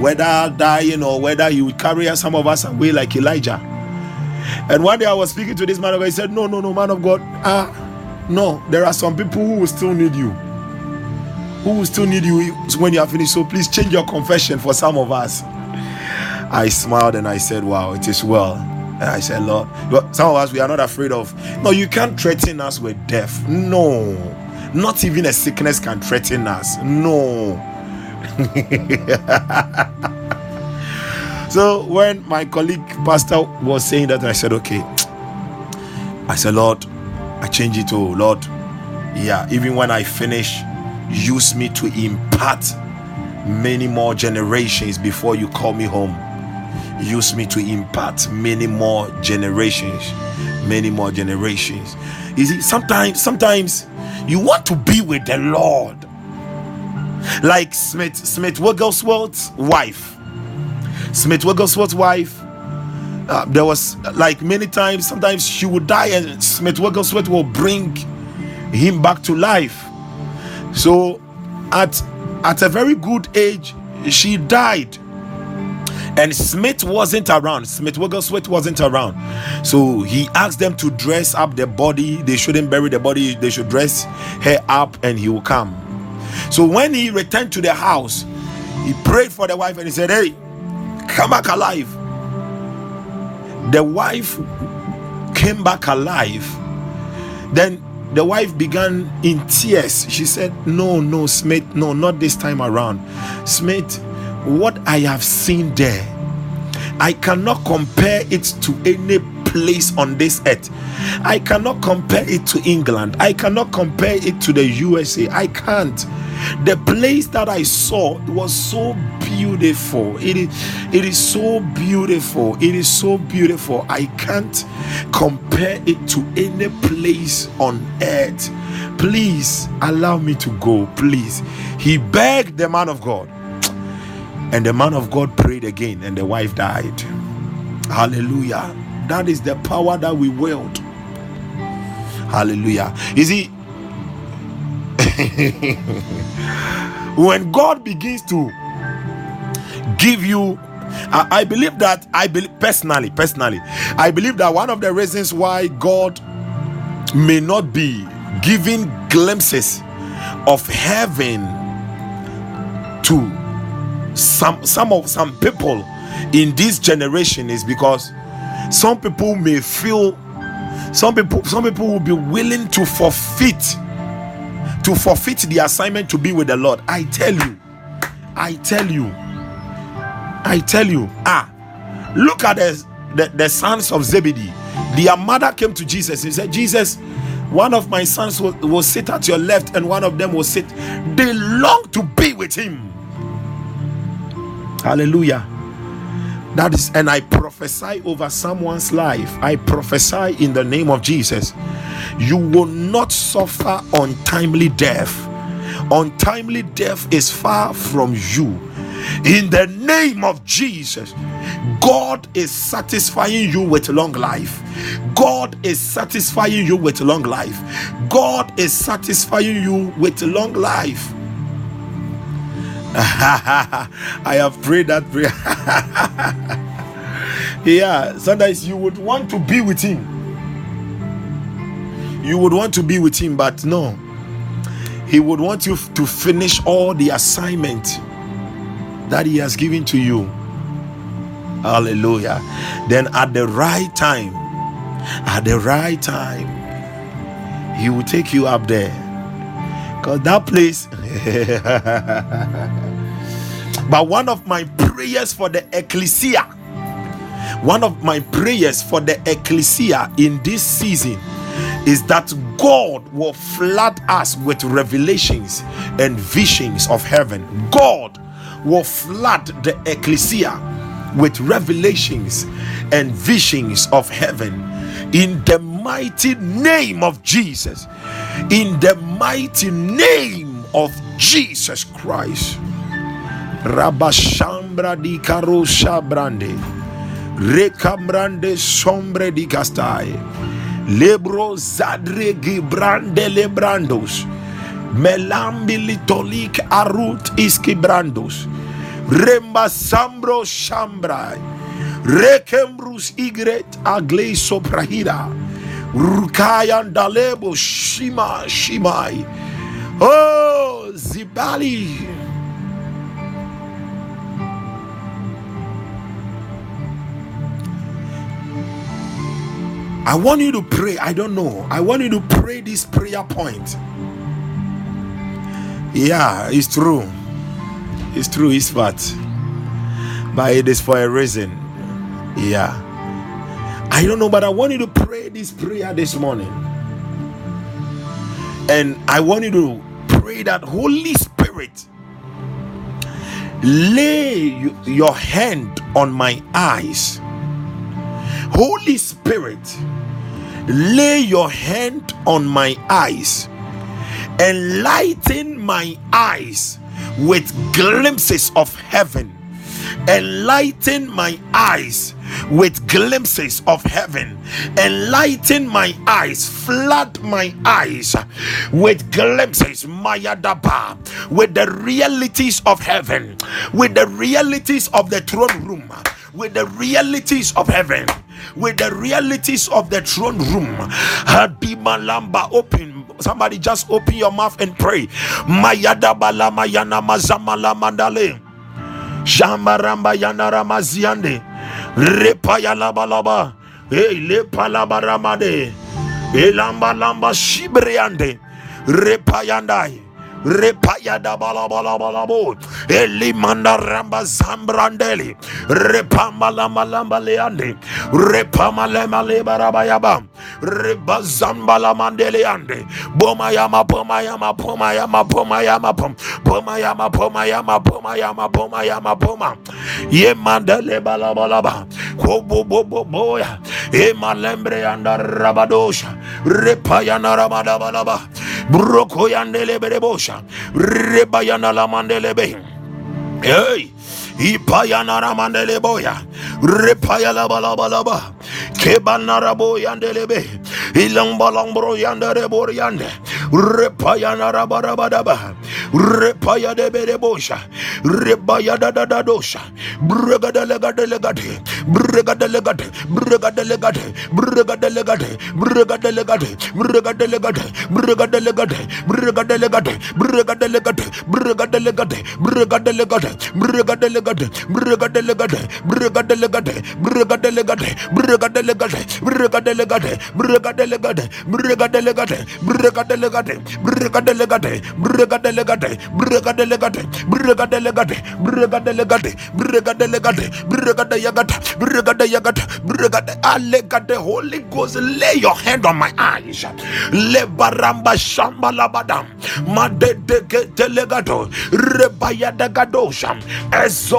Whether dying or whether He would carry some of us away like Elijah. And one day I was speaking to this man of God. He said, No, no, no, man of God. Ah, no, there are some people who will still need you. Who will still need you when you are finished. So please change your confession for some of us. I smiled and I said, Wow, it is well. And I said, Lord, some of us we are not afraid of. No, you can't threaten us with death. No, not even a sickness can threaten us. No. *laughs* So when my colleague pastor was saying that, I said, okay. I said, Lord, I change it. Oh, Lord. Yeah, even when I finish, use me to impart many more generations before you call me home. Use me to impart many more generations. Many more generations. You see, sometimes, sometimes you want to be with the Lord. Like Smith, Smith Wigglesworth's wife Smith Wigglesworth's wife. Uh, there was like many times, sometimes she would die, and Smith Wigglesworth will bring him back to life. So, at at a very good age, she died, and Smith wasn't around. Smith Wigglesworth wasn't around, so he asked them to dress up the body. They shouldn't bury the body; they should dress her up, and he will come. So when he returned to the house, he prayed for the wife, and he said, "Hey." come back alive. The wife came back alive. Then the wife began in tears. She said, No, no, Smith, no, not this time around. Smith, what I have seen there, I cannot compare it to any place on this earth. I cannot compare it to England. I cannot compare it to the USA. I can't. The place that I saw was so beautiful. It is, it is so beautiful. It is so beautiful. I can't compare it to any place on earth. Please allow me to go. Please. He begged the man of God. And the man of God prayed again, and the wife died. Hallelujah. That is the power that we wield. Hallelujah. You see, *laughs* when God begins to give you I, I, believe that I believe personally, personally, I believe that one of the reasons why God may not be giving glimpses of heaven to some some of some people in this generation is because some people may feel some people some people will be willing to forfeit to forfeit the assignment to be with the lord. I tell you i tell you i tell you ah look at the the, the sons of zebedee. Their mother came to jesus and said jesus one of my sons will, will sit at your left and one of them will sit. They long to be with him. Hallelujah that is, and I prophesy over someone's life. I prophesy in the name of Jesus. You will not suffer untimely death. Untimely death is far from you. In the name of Jesus, God is satisfying you with long life. God is satisfying you with long life. God is satisfying you with long life. *laughs* I have prayed that prayer. *laughs* yeah, sometimes you would want to be with him. You would want to be with him, but no. He would want you to finish all the assignment that he has given to you. Hallelujah. Then at the right time, at the right time, he will take you up there. Because that place *laughs* But one of my prayers for the ecclesia, one of my prayers for the ecclesia in this season is that God will flood us with revelations and visions of heaven. God will flood the ecclesia with revelations and visions of heaven in the mighty name of Jesus. In the mighty name of Jesus Christ. Rabashambra di Karosha Brande. Recambrande sombre di Castai. Lebro Zadre Gibrande Lebrandos. Melambili tolik arut iskibrandos. Remba sambro shambrai. Rekembrus igret agle soprahida. Rukayan dalebo shima shimai. Oh, Zibali. I want you to pray. I don't know. I want you to pray this prayer point. Yeah, it's true. It's true, it's fact. But it is for a reason. Yeah. I don't know, but I want you to pray this prayer this morning. And I want you to pray that Holy Spirit lay your hand on my eyes Holy Spirit, lay your hand on my eyes, enlighten my eyes with glimpses of heaven. Enlighten my eyes with glimpses of heaven. Enlighten my eyes, flood my eyes with glimpses, Mayadaba, with the realities of heaven, with the realities of the throne room, with the realities of heaven with the realities of the throne room. Hadimalamba open. Somebody just open your mouth and pray. Mayada balama yana mazamala mandale. Shamaramba yana ramaziande. Repaya laba laba. Hey, lepa laba ramade. Elamba lamba shibriande. Repayandai repayada balabalabalabo elimanda ramba zambrandeli. Repamalambalamba leande. Repamalemalebaraba rebazambala mandeleande bomayama pomayama pomayama pomayama pom pomayama pomayama pomayama pomayama poma yemandele balabalaba koboboboboya emalembre anda rabadosha repayana ramadabalaba brokoyandele berebosha Rabosha, Rebayana Lamandelebe. Hey, Ipayana Ramandele Boya, Repaya Labalabalaba, Kebanarabo Yandelebe, Ilambalambro Yandere Boriande, Repayana Rabarabadaba, repaya de berebosha rebaya da da da dosha brega de lega de legade brega de legade brega de legade brega de legade brega de legade brega de legade brega de legade brega de legade brega de legade brega de legade brega de legade brega de legade brega de legade brega de legade brega de legade brega de legade brega de legade brega de legade brega legade brega legade brega de legade brega de legade brega de legade brega de legade brega de legade brega de legade brega de yagata brega yagata brega alegade holy ghost lay your hand on my eyes le baramba shamba labadam made de telegato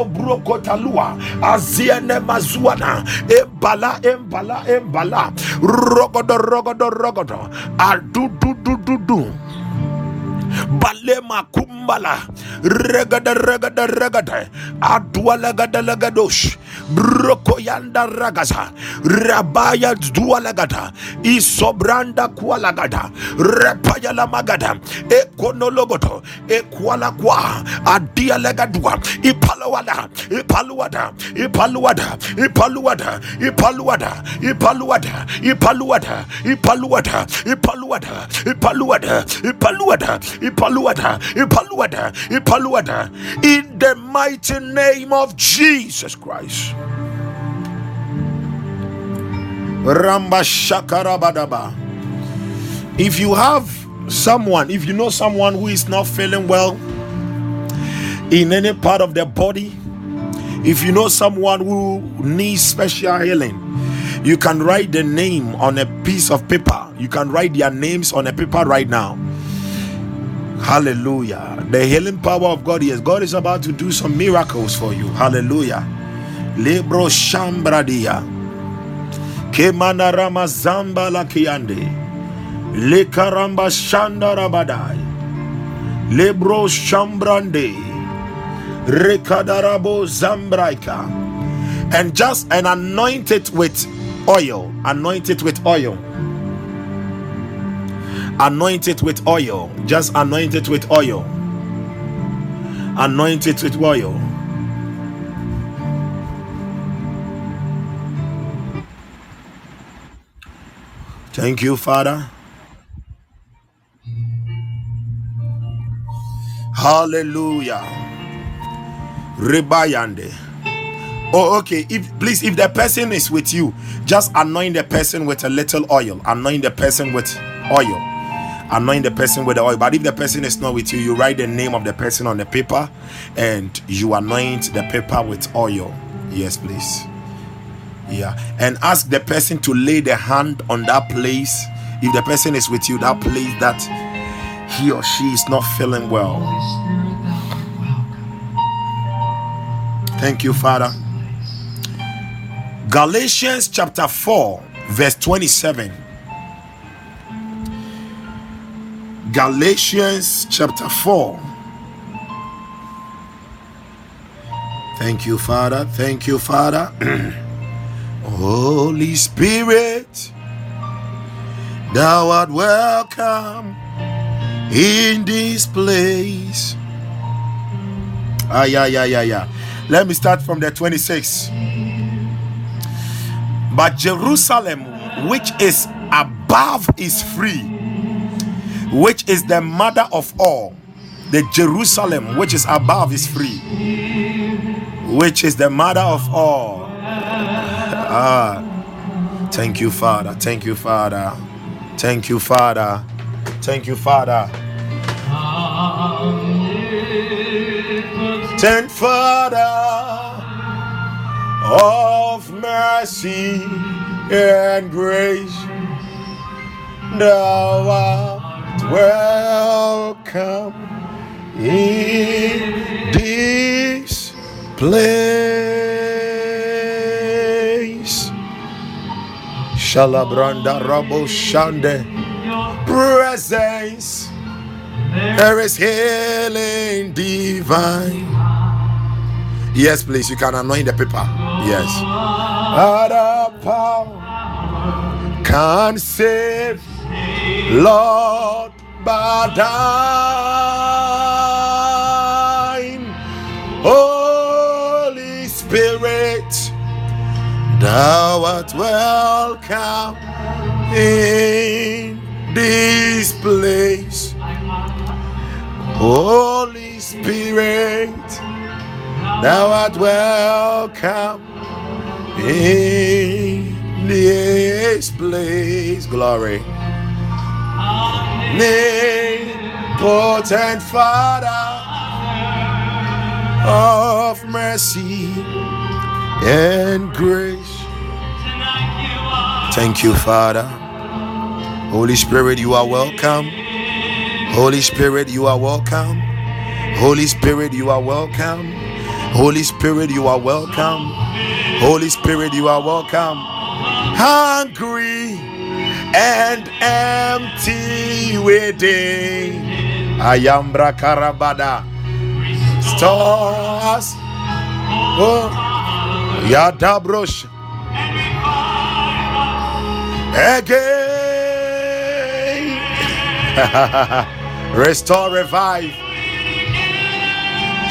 Sobrokotalua, Aziene Mazuana, Embala, Embala, Embala, Rogodo, Rogodo, Rogodo, Adu, do, do, do, do balema kumbala regada regada regada adwala gada lagadosh broko yanda ragaza rabaya dualagada isobranda kualagada repaya la magada ekonologoto ekwala kwa adia lagadua ipalwada ipalwada ipalwada ipalwada ipalwada ipalwada ipalwada ipalwada ipalwada ipalwada ipalwada in the mighty name of Jesus Christ. Ramba if you have someone if you know someone who is not feeling well in any part of their body if you know someone who needs special healing you can write the name on a piece of paper. You can write their names on a paper right now Hallelujah. The healing power of God is God is about to do some miracles for you. Hallelujah. Libro Shambradia. Kemana Rama Zamba Lakiande. Lekaramba Shanda Rabadai. Libro Shambrande. Rekadarabo Zambraika. And just and anoint it with oil. Anoint it with oil anoint it with oil. Just anoint it with oil. Anoint it with oil. Thank you father. Hallelujah. Ribayande. Oh okay. If please if the person is with you just anoint the person with a little oil. Anoint the person with oil anoint the person with the oil. But if the person is not with you, you write the name of the person on the paper and you anoint the paper with oil. Yes, please. Yeah. And ask the person to lay the hand on that place. If the person is with you, that place that he or she is not feeling well. Thank you, Father. Galatians chapter 4, verse 27. Galatians chapter 4. Thank you, Father. Thank you, Father. *clears throat* Holy Spirit, thou art welcome in this place. Ah, yeah, yeah, yeah, yeah. Let me start from the 26. But Jerusalem, which is above, is free which is the mother of all. The Jerusalem, which is above, is free, which is the mother of all. Ah, thank you, Father. Thank you, Father. Thank you, Father. Thank you, Father. Thank Father of mercy and grace. Thou art welcome in this place. Shalabranda Rabo Shande presence. There is healing divine. Yes, please, you can anoint the paper. Yes. Other power can save Lord, but I'm Holy Spirit, thou art welcome in this place. Holy Spirit, thou art welcome in this place. Glory. Potent Father of mercy and grace. Thank you, Father. Holy Spirit, you are welcome. Holy Spirit, you are welcome. Holy Spirit, you are welcome. Holy Spirit, you are welcome. Holy Spirit, you are welcome. Hungry and empty within. Ayambra Karabada. Stars. Oh. Yadabrosh. Again. *laughs* Restore, revive.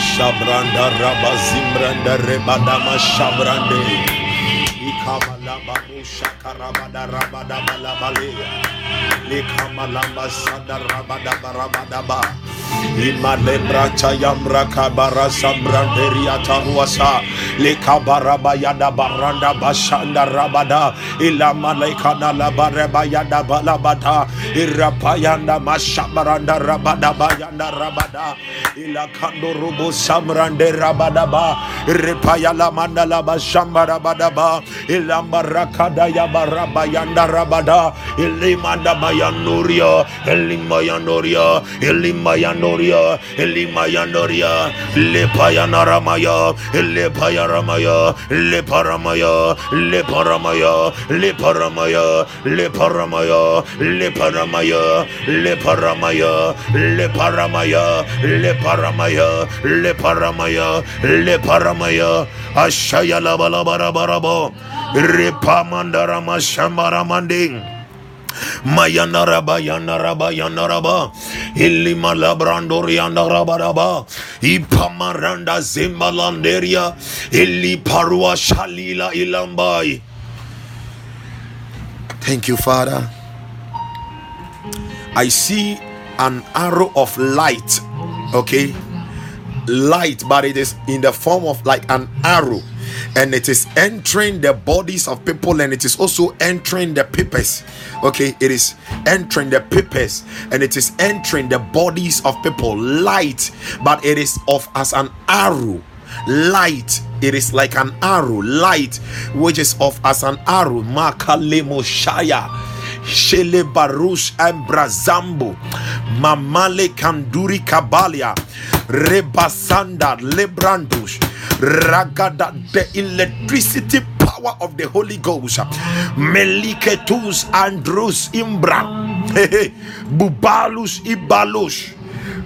Shabranda Rabba Zimbranda Rebadama Shabrande. Ikamalaba Shakarabada Rabada Balabalea. Likamalamba Sada Rabada Barabadaba. Imalebra Chayambra Kabara Sambranderia Ilamalekana Labareba Yada Irapayanda Mashabaranda Rabada Bayanda Rabada Ilakando Rubo Samrande Rabadaba Ripayala Mandala Bashambarabadaba Ilambarakada Yabaraba Yanda Rabada Ilimanda Bayanuria Ilimayanuria Ilimayan Noria, Elimayanoria, Lepayanaramaya, Lepayaramaya, Leparamaya, Leparamaya, Leparamaya, Leparamaya, Leparamaya, Leparamaya, Leparamaya, Leparamaya, Leparamaya, Leparamaya, Ashaya Labalabarabarabo, Repamandarama Shambaramanding. Mayanaraba yanaraba yanaraba Ilima labrandori yanaraba Ipamaranda zimbalanderia. Ili parua shalila ilambai. Thank you Father. I see an arrow of light okay light but it is in the form of like an arrow. And it is entering the bodies of people and it is also entering the papers okay it is entering the papers and it is entering the bodies of people. Light but it is of as an arrow. Light it is like an arrow. Light which is of as an arrow. Makalemo shaya. Shele Barush and Brazambo Mamale Kanduri Kabalia Rebasanda Lebrandush. Ragada the electricity power of the Holy Ghost. Meliketus Andrus Imbra. *laughs* Bubalus Ibalus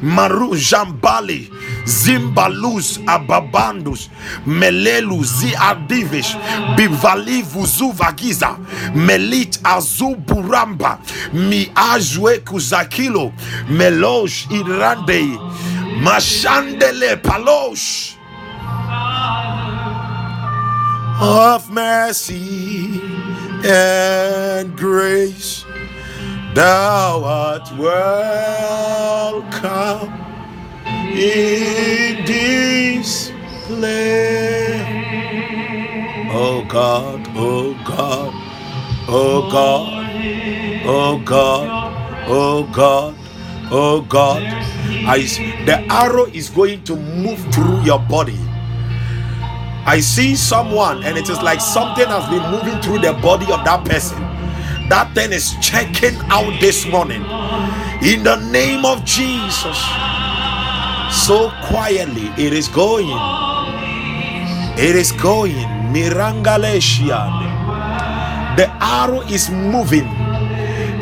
Maru Jambali Zimbalus Ababandus. Melelu Ziadivish Bivali Vuzuvagiza Melit Azuburamba Mi Ajwe Kuzakilo. Melosh Irande Mashandele Palosh. Of mercy and grace Thou art welcome in this place. Oh God, oh God, oh God, oh God, oh God, oh God. I, the arrow is going to move through your body. I see someone, and it is like something has been moving through the body of that person that thing is checking out this morning in the name of Jesus. So quietly, it is going. It is going. Mirangaleshiane. The arrow is moving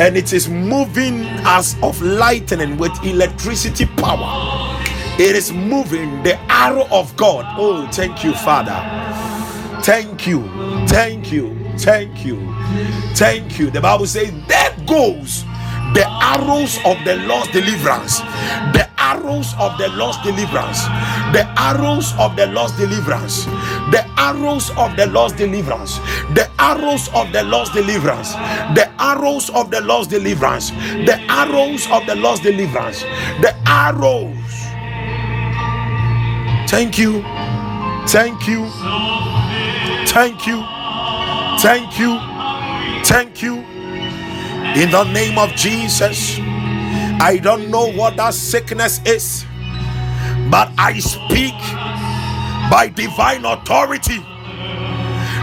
and it is moving as of lightning with electricity power. It is moving the arrow of God. Oh, thank you, Father. Thank you. Thank you. Thank you. Thank you. The Bible says, There goes the arrows of the Lord's deliverance. The arrows of the lost deliverance, the arrows of the lost deliverance, the arrows of the lost deliverance, the arrows of the lost deliverance, the arrows of the lost deliverance, the arrows of the lost deliverance, the arrows. Thank you, thank you, thank you, thank you, thank you. In the name of Jesus. I don't know what that sickness is, but I speak by divine authority.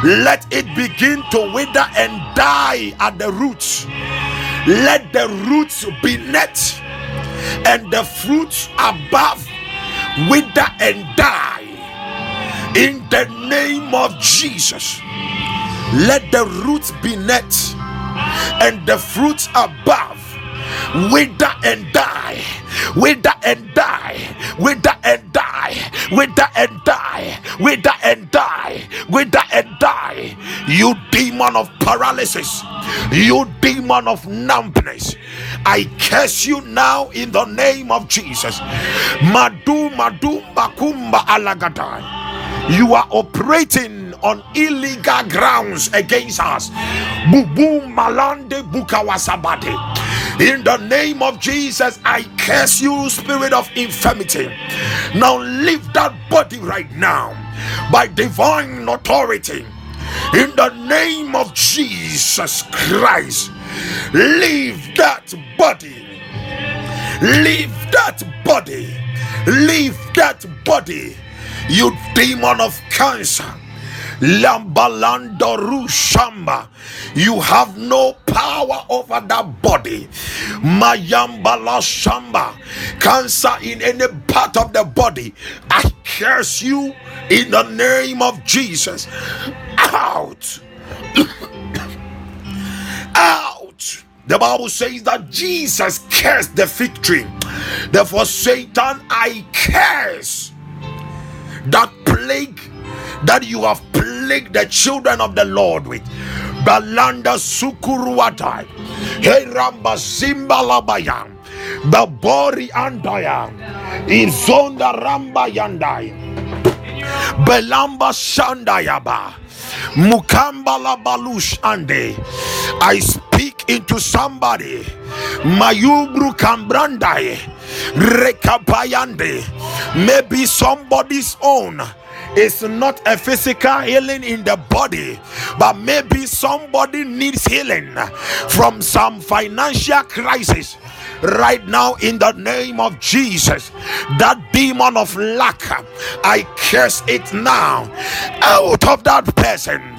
Let it begin to wither and die at the roots. Let the roots be net and the fruits above wither and die. In the name of Jesus, let the roots be net and the fruits above wither and die, wither and die, wither and die, wither and die, wither and die, wither and die. You demon of paralysis, you demon of numbness, I curse you now in the name of Jesus. Madu madu makumba alagadai. You are operating on illegal grounds against us. Bubu malande. In the name of Jesus, I curse you, spirit of infirmity. Now leave that body right now by divine authority. In the name of Jesus Christ, leave that body. Leave that body. Leave that body. You demon of cancer Lambalando Shamba. You have no power over that body. Mayambala Shamba. Cancer in any part of the body. I curse you in the name of Jesus. Out. *coughs* Out. The Bible says that Jesus cursed the fig tree. Therefore, Satan, I curse that plague that you have plagued the children of the Lord with. Balanda sukuruatai. Heramba zimbalabayam. Babori andaya. Izonda ramba yandai. Belamba shandayaba. Mukambala balush ande. I speak into somebody. Mayubru kambrandai. Rekapayande. Maybe somebody's own it's not a physical healing in the body, but maybe somebody needs healing from some financial crisis right now in the name of Jesus. That demon of lack, I curse it now out of that person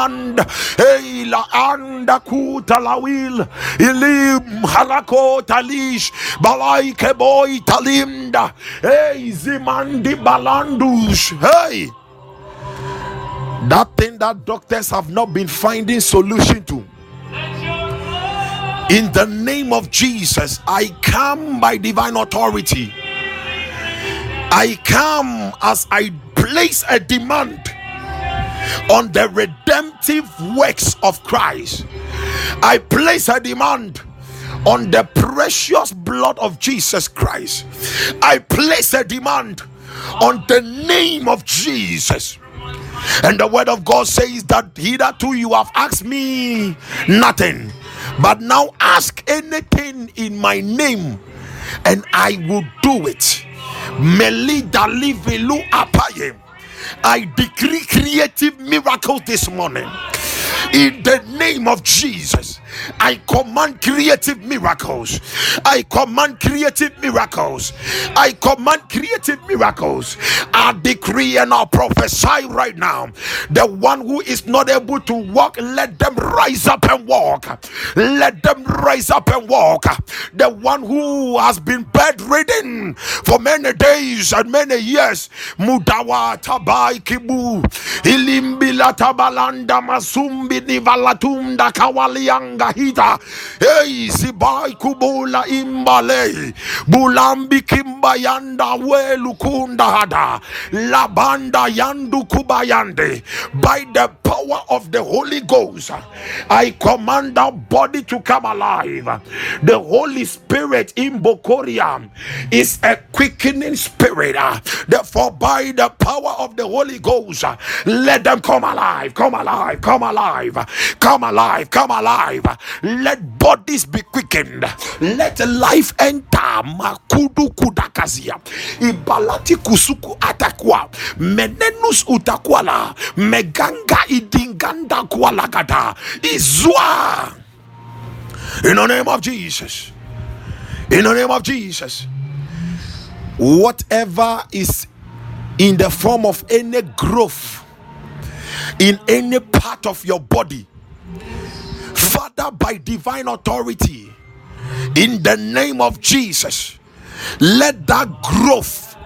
halamand. Eila anda kutalawil. Ilim halako talish. Balai keboy talimda. Hey zimandi balandush. Hey. That thing that doctors have not been finding solution to. In the name of Jesus, I come by divine authority. I come as I place a demand on the redemptive works of Christ. I place a demand on the precious blood of Jesus Christ. I place a demand on the name of Jesus. And the word of God says that hitherto you have asked me nothing, but now ask anything in my name, and I will do it. Melida livelu apaye. I decree creative miracles this morning in the name of Jesus. I command creative miracles. I command creative miracles. I command creative miracles. I decree and I prophesy right now. The one who is not able to walk, let them rise up and walk. Let them rise up and walk. The one who has been bedridden for many days and many years. Mudawa tabai kibu. Ilimbila tabalanda masumbi nivalatunda kawalianga hita. Sibai kubula. Bulambi hada. Labanda yandu kubayande. By the power of the Holy Ghost, I command that body to come alive. The Holy Spirit in Bokoria is a quickening spirit. Therefore, by the power of the Holy Ghost, let them come alive, come alive, come alive, come alive, come alive. Let bodies be quickened. Let life enter. Makudu kudakazia. Ibalati kusuku atakwa. Menenus utakwala. Meganga idinganda kwalagada. Izwa. In the name of Jesus. In the name of Jesus. Whatever is in the form of any growth in any part of your body, Father, by divine authority, in the name of Jesus, let that growth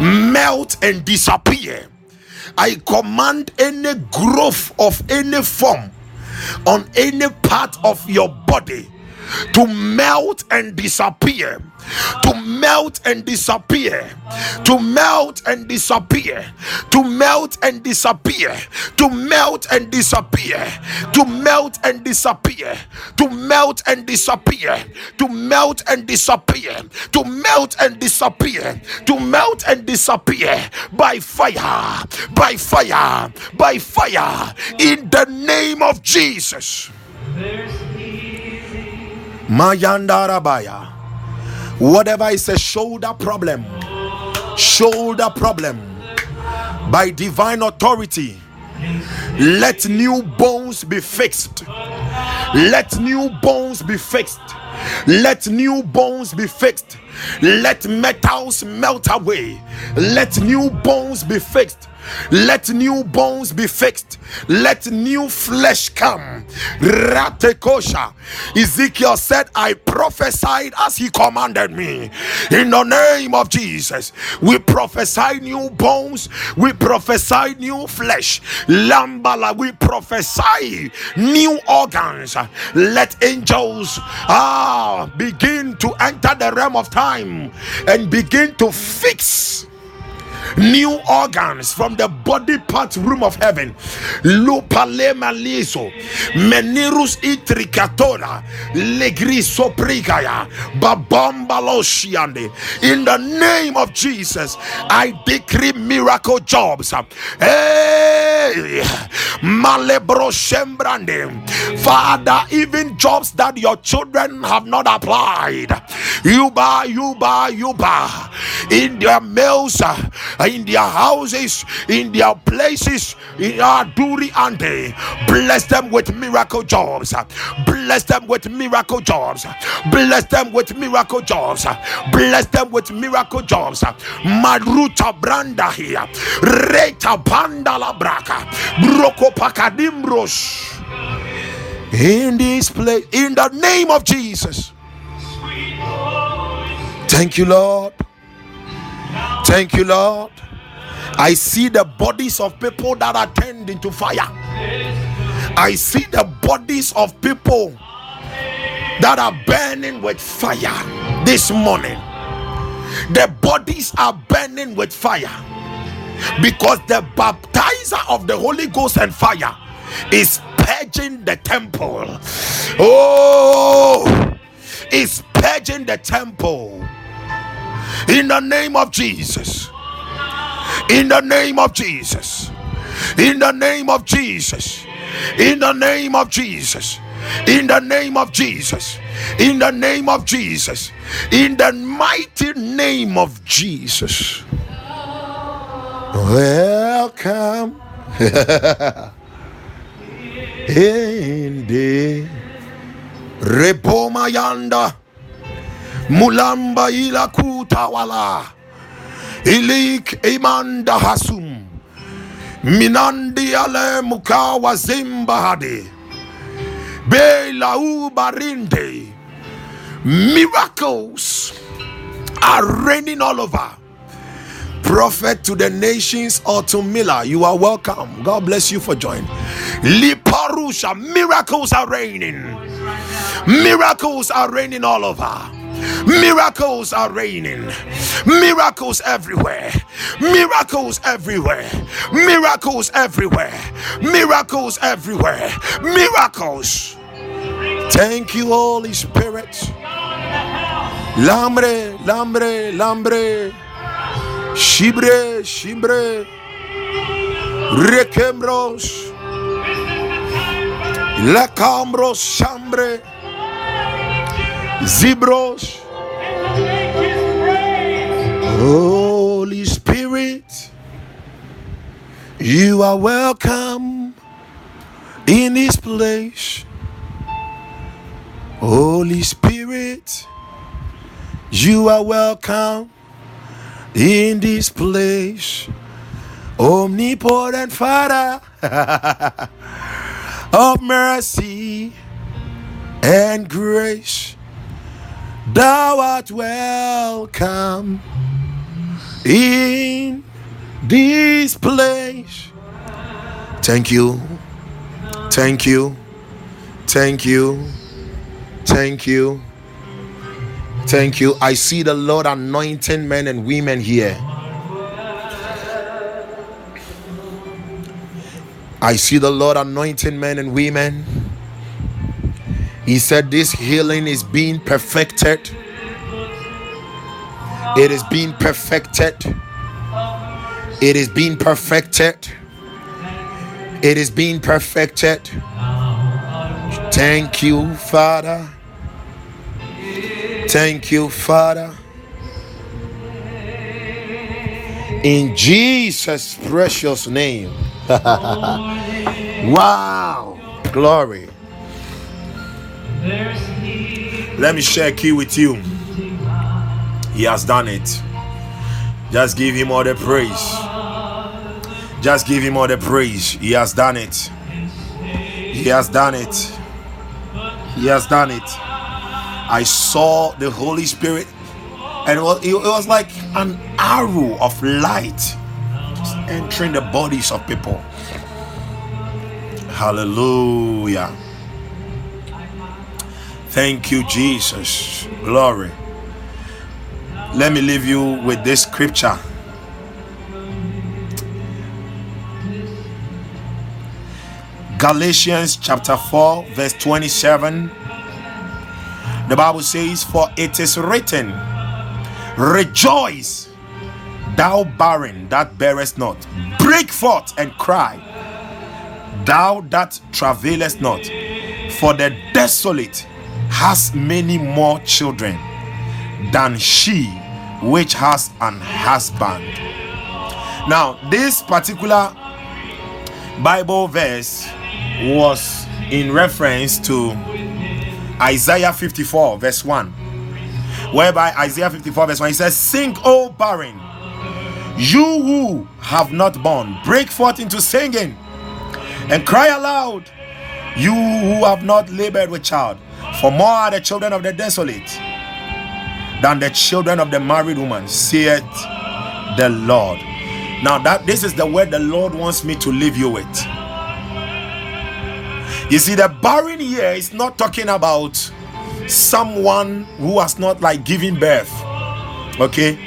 melt and disappear. I command any growth of any form on any part of your body to melt and disappear to melt and disappear, to melt and disappear, to melt and disappear, to melt and disappear, to melt and disappear, to melt and disappear, to melt and disappear, to melt and disappear, to melt and disappear by fire, by fire, by fire, in the name of Jesus. Mayandarabaya. Whatever is a shoulder problem, shoulder problem, by divine authority, let new bones be fixed. Let new bones be fixed. Let new bones be fixed. Let metals melt away. Let new bones be fixed. Let new bones be fixed. Let new flesh come. Ratekosha. Ezekiel said, I prophesied as he commanded me. In the name of Jesus, we prophesy new bones. We prophesy new flesh. Lambala, we prophesy new organs. Let angels ah begin to enter the realm of time and begin to fix new organs from the body part room of heaven. Lupalema liso, menirus itricatora, legriso babambaloshiande. In the name of Jesus, I decree miracle jobs. Hey, malebro shembrande. Father, even jobs that your children have not applied. Yuba, yuba, yuba. In their males, in their houses, in their places, in our Duri Ande. Bless them with miracle jobs. Bless them with miracle jobs. Bless them with miracle jobs. Bless them with miracle jobs. Maruta Branda here. Reta Pandala Braka. Broko Pakadimbros. In this place, in the name of Jesus. Thank you, Lord. Thank you, Lord. I see the bodies of people that are turned into fire. I see the bodies of people that are burning with fire this morning. The bodies are burning with fire because the baptizer of the Holy Ghost and fire is purging the temple. Oh, is purging the temple in the name of Jesus. In the name of Jesus. In the name of Jesus. In the name of Jesus. In the name of Jesus. In the name of Jesus. In the mighty name of Jesus. Welcome. *laughs* in the yanda. Mulamba ila kutawala. Ilik imanda hasum. Minandi ale mukawa zimbahade. Bela ubarinde. Miracles are raining all over. Prophet to the nations or to Miller, you are welcome. God bless you for joining. Liparusha, miracles are raining. Miracles are raining all over. Miracles are raining. Miracles everywhere. Miracles everywhere. Miracles everywhere. Miracles everywhere. Miracles. Thank you, Holy Spirit. Lambre, lambre, lambre. Shibre, shibre. Rekembros. Lacambros, chambre. Zibros. Holy Spirit, you are welcome in this place. Holy Spirit, you are welcome in this place. Omnipotent Father *laughs* of mercy and grace, thou art welcome in this place. Thank you, thank you, thank you, thank you, thank you. I see the Lord anointing men and women here. I see the Lord anointing men and women. He said, This healing is being perfected. It is being perfected. It is being perfected. It is being perfected. Thank you, Father. Thank you, Father. In Jesus' precious name. *laughs* wow. Glory. Let me share key with you. He has done it. Just give him all the praise. Just give him all the praise. He has done it. He has done it. He has done it. I saw the Holy Spirit, and it was, it was like an arrow of light entering the bodies of people. Hallelujah. Thank you, Jesus. Glory. Let me leave you with this scripture. Galatians chapter 4, verse 27. The Bible says, For it is written, Rejoice, thou barren that bearest not, break forth and cry, thou that travailest not, for the desolate has many more children than she which has an husband. Now, this particular Bible verse was in reference to Isaiah 54, verse 1, whereby Isaiah 54, verse 1 he says, Sing, O barren, you who have not born, break forth into singing and cry aloud, you who have not labored with child, for more are the children of the desolate than the children of the married woman, saith the Lord. Now, that this is the word the Lord wants me to leave you with. You see, the barren here is not talking about someone who has not like given birth, okay,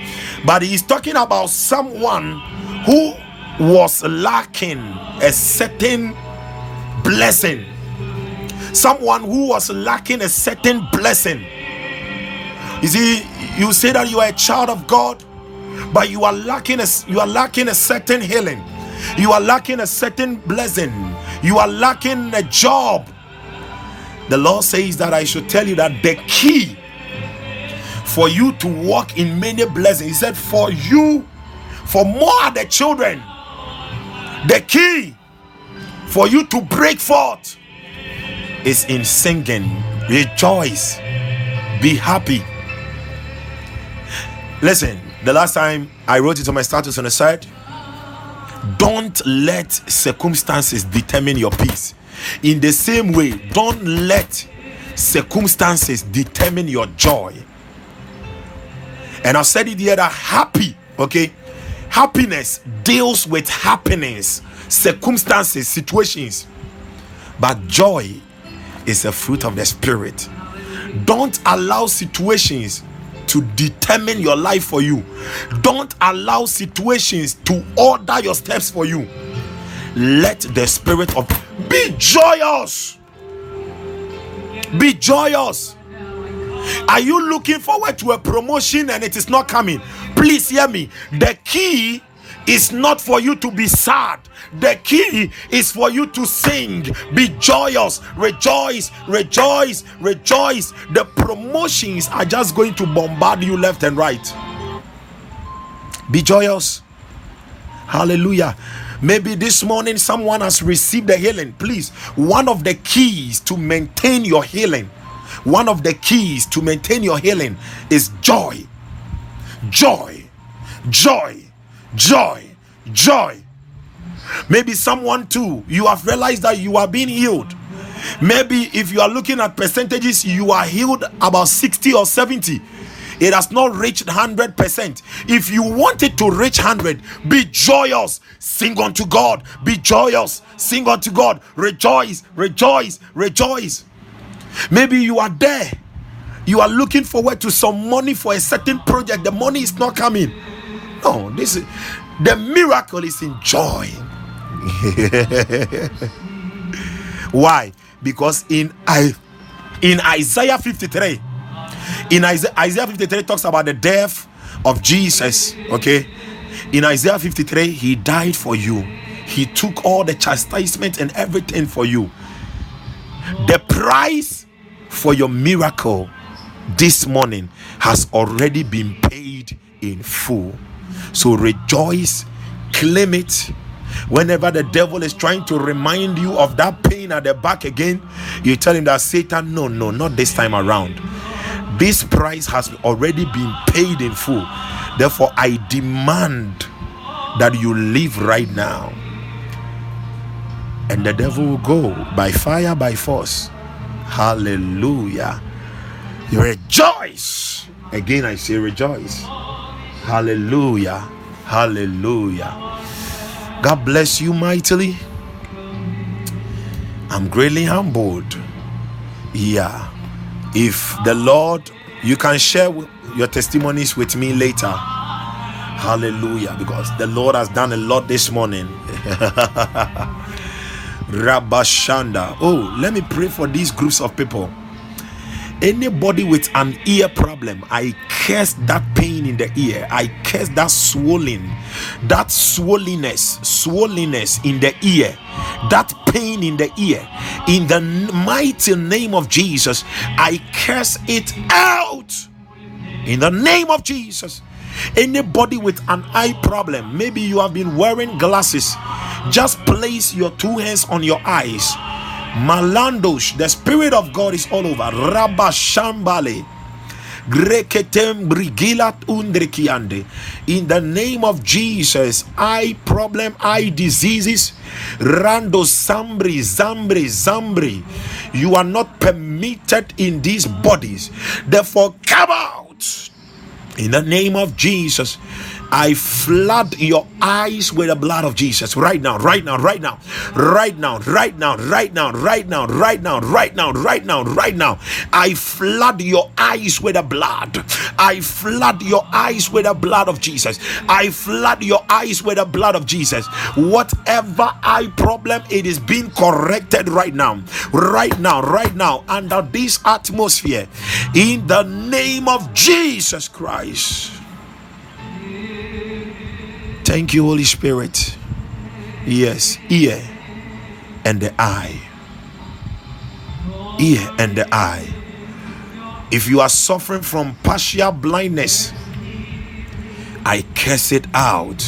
but he's talking about someone who was lacking a certain blessing, someone who was lacking a certain blessing. You see, you say that you are a child of God, but you are lacking a you are lacking a certain healing, you are lacking a certain blessing, you are lacking a job. The Lord says that I should tell you that the key for you to walk in many blessings, He said, for you, for more the children, the key for you to break forth is in singing Rejoice. Be happy. Listen, the last time I wrote it on my status on the side, don't let circumstances determine your peace. In the same way, don't let circumstances determine your joy. And I said it here that happy, okay, happiness deals with happiness, circumstances, situations, but joy is a fruit of the spirit. Don't allow situations to determine your life for you. Don't allow situations to order your steps for you. Let the spirit of be joyous. Be joyous. Are you looking forward to a promotion and it is not coming? Please hear me. The key is not for you to be sad. The key is for you to sing, be joyous, rejoice, rejoice, rejoice. The promotions are just going to bombard you left and right. Be joyous. Hallelujah. Maybe this morning someone has received the healing. Please, one of the keys to maintain your healing, one of the keys to maintain your healing is joy. Joy, joy, joy, joy. Maybe someone too, you have realized that you are being healed. Maybe if you are looking at percentages, you are healed about 60 or 70 it has not reached 100%. If you want it to reach 100, be joyous. Sing unto God. Be joyous. Sing unto God. Rejoice, rejoice, rejoice. Maybe you are there. You are looking forward to some money for a certain project. The money is not coming. No, this is the miracle is in joy. *laughs* Why? Because in I in Isaiah 53 in Isaiah, Isaiah 53 talks about the death of Jesus. Okay. In Isaiah 53, he died for you. He took all the chastisement and everything for you. The price for your miracle this morning has already been paid in full. So rejoice, claim it. Whenever the devil is trying to remind you of that pain at the back again, you tell him that Satan, no, no, not this time around. This price has already been paid in full. Therefore, I demand that you live right now. And the devil will go by fire, by force. Hallelujah. You rejoice. Again, I say rejoice. Hallelujah. Hallelujah. God bless you mightily. I'm greatly humbled. Yeah if the Lord, you can share your testimonies with me later. Hallelujah. Because the Lord has done a lot this morning. *laughs* Rabashanda. Oh, let me pray for these groups of people. Anybody with an ear problem, I curse that pain in the ear. I curse that swelling, that swollenness, swollenness in the ear, that pain in the ear. In the mighty name of Jesus, I curse it out. In the name of Jesus. Anybody with an eye problem, maybe you have been wearing glasses, just place your two hands on your eyes Malandosh, the Spirit of God is all over. Rabashambale. Greketem brigilat. In the name of Jesus, eye problem, eye diseases, rando sambri, zambri, zambri. You are not permitted in these bodies. Therefore, come out in the name of Jesus. I flood your eyes with the blood of Jesus right now, right now, right now, right now, right now, right now, right now, right now, right now, right now, right now. I flood your eyes with the blood. I flood your eyes with the blood of Jesus. I flood your eyes with the blood of Jesus. Whatever eye problem, it is being corrected right now, right now, right now, under this atmosphere, in the name of Jesus Christ. Thank you, Holy Spirit. Yes, ear and the eye. Ear and the eye. If you are suffering from partial blindness, I curse it out.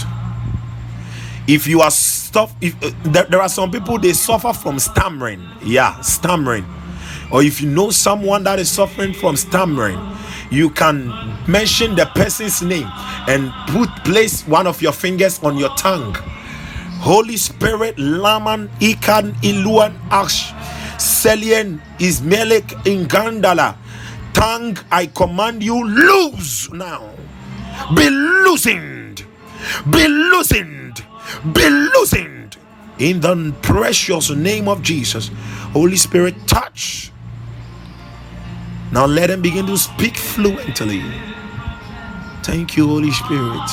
If you are stuff, if uh, there, there are some people they suffer from stammering, yeah, stammering Or if you know someone that is suffering from stammering, you can mention the person's name and put place one of your fingers on your tongue. Holy Spirit, Laman, Ikan, Iluan, Ash, Selien, Ismelik, Ingandala. Tongue, I command you, lose now. Be loosened. Be loosened. Be loosened. In the precious name of Jesus. Holy Spirit, touch now let them begin to speak fluently. Thank you, Holy Spirit.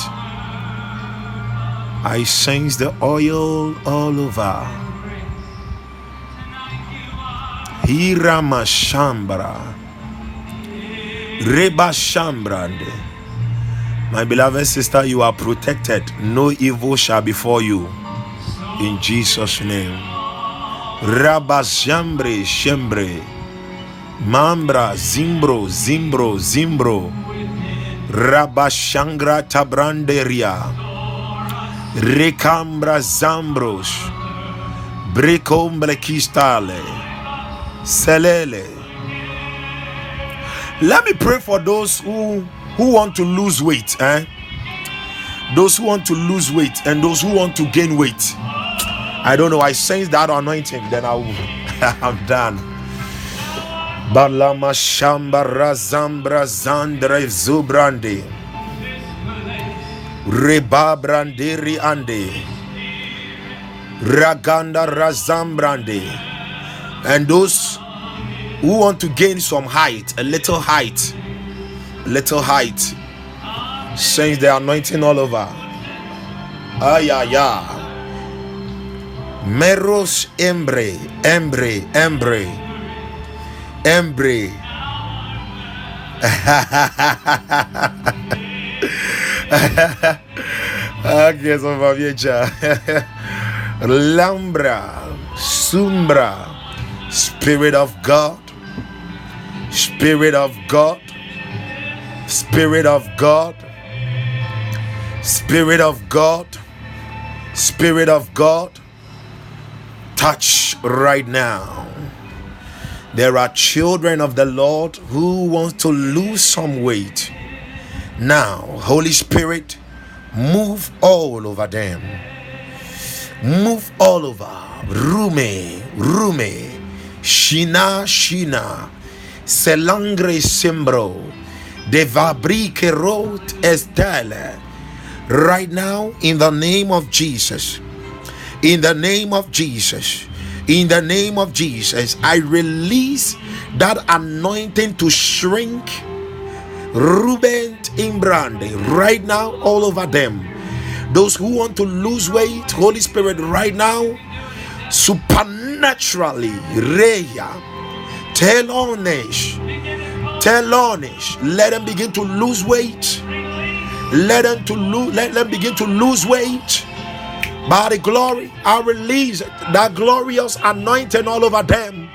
I sense the oil all over. Hirama Shambra. Reba Shambrande. My beloved sister, you are protected. No evil shall befall you. In Jesus' name. Rabba Shambre Shembre. Mambra, Zimbro, Zimbro, Zimbro, Rabashangra Tabranderia, Recambra Zambros, Brecombre Kistale, Selele. Let me pray for those who who want to lose weight, eh? Those who want to lose weight and those who want to gain weight. I don't know. I sense that anointing. Then I'll, *laughs* I'm done. Balama Shamba Razambra Zandre Zubrandi Reba Brandiri Ande Raganda Razambrandi and those who want to gain some height, a little height, a little height, sense the anointing all over. Ayaya. Meros embre, embre, embre. Embre. Anche sono va vieja. Lambra. Sumbra. Spirit of God. Spirit of God. Spirit of God. Spirit of God. Spirit of God. Touch right now. There are children of the Lord who want to lose some weight. Now, Holy Spirit, move all over them. Move all over. Rume, Rume, Shina, Shina, Selangre Sembro, Devabrike wrote Estelle. Right now, in the name of Jesus, in the name of Jesus in the name of Jesus, I release that anointing to shrink Ruben Imbrande right now all over them. Those who want to lose weight, Holy Spirit, right now, supernaturally, Reya, Telonish, Telonish, let them begin to lose weight. Let them to lose, let them begin to lose weight by the glory, I release that glorious anointing all over them.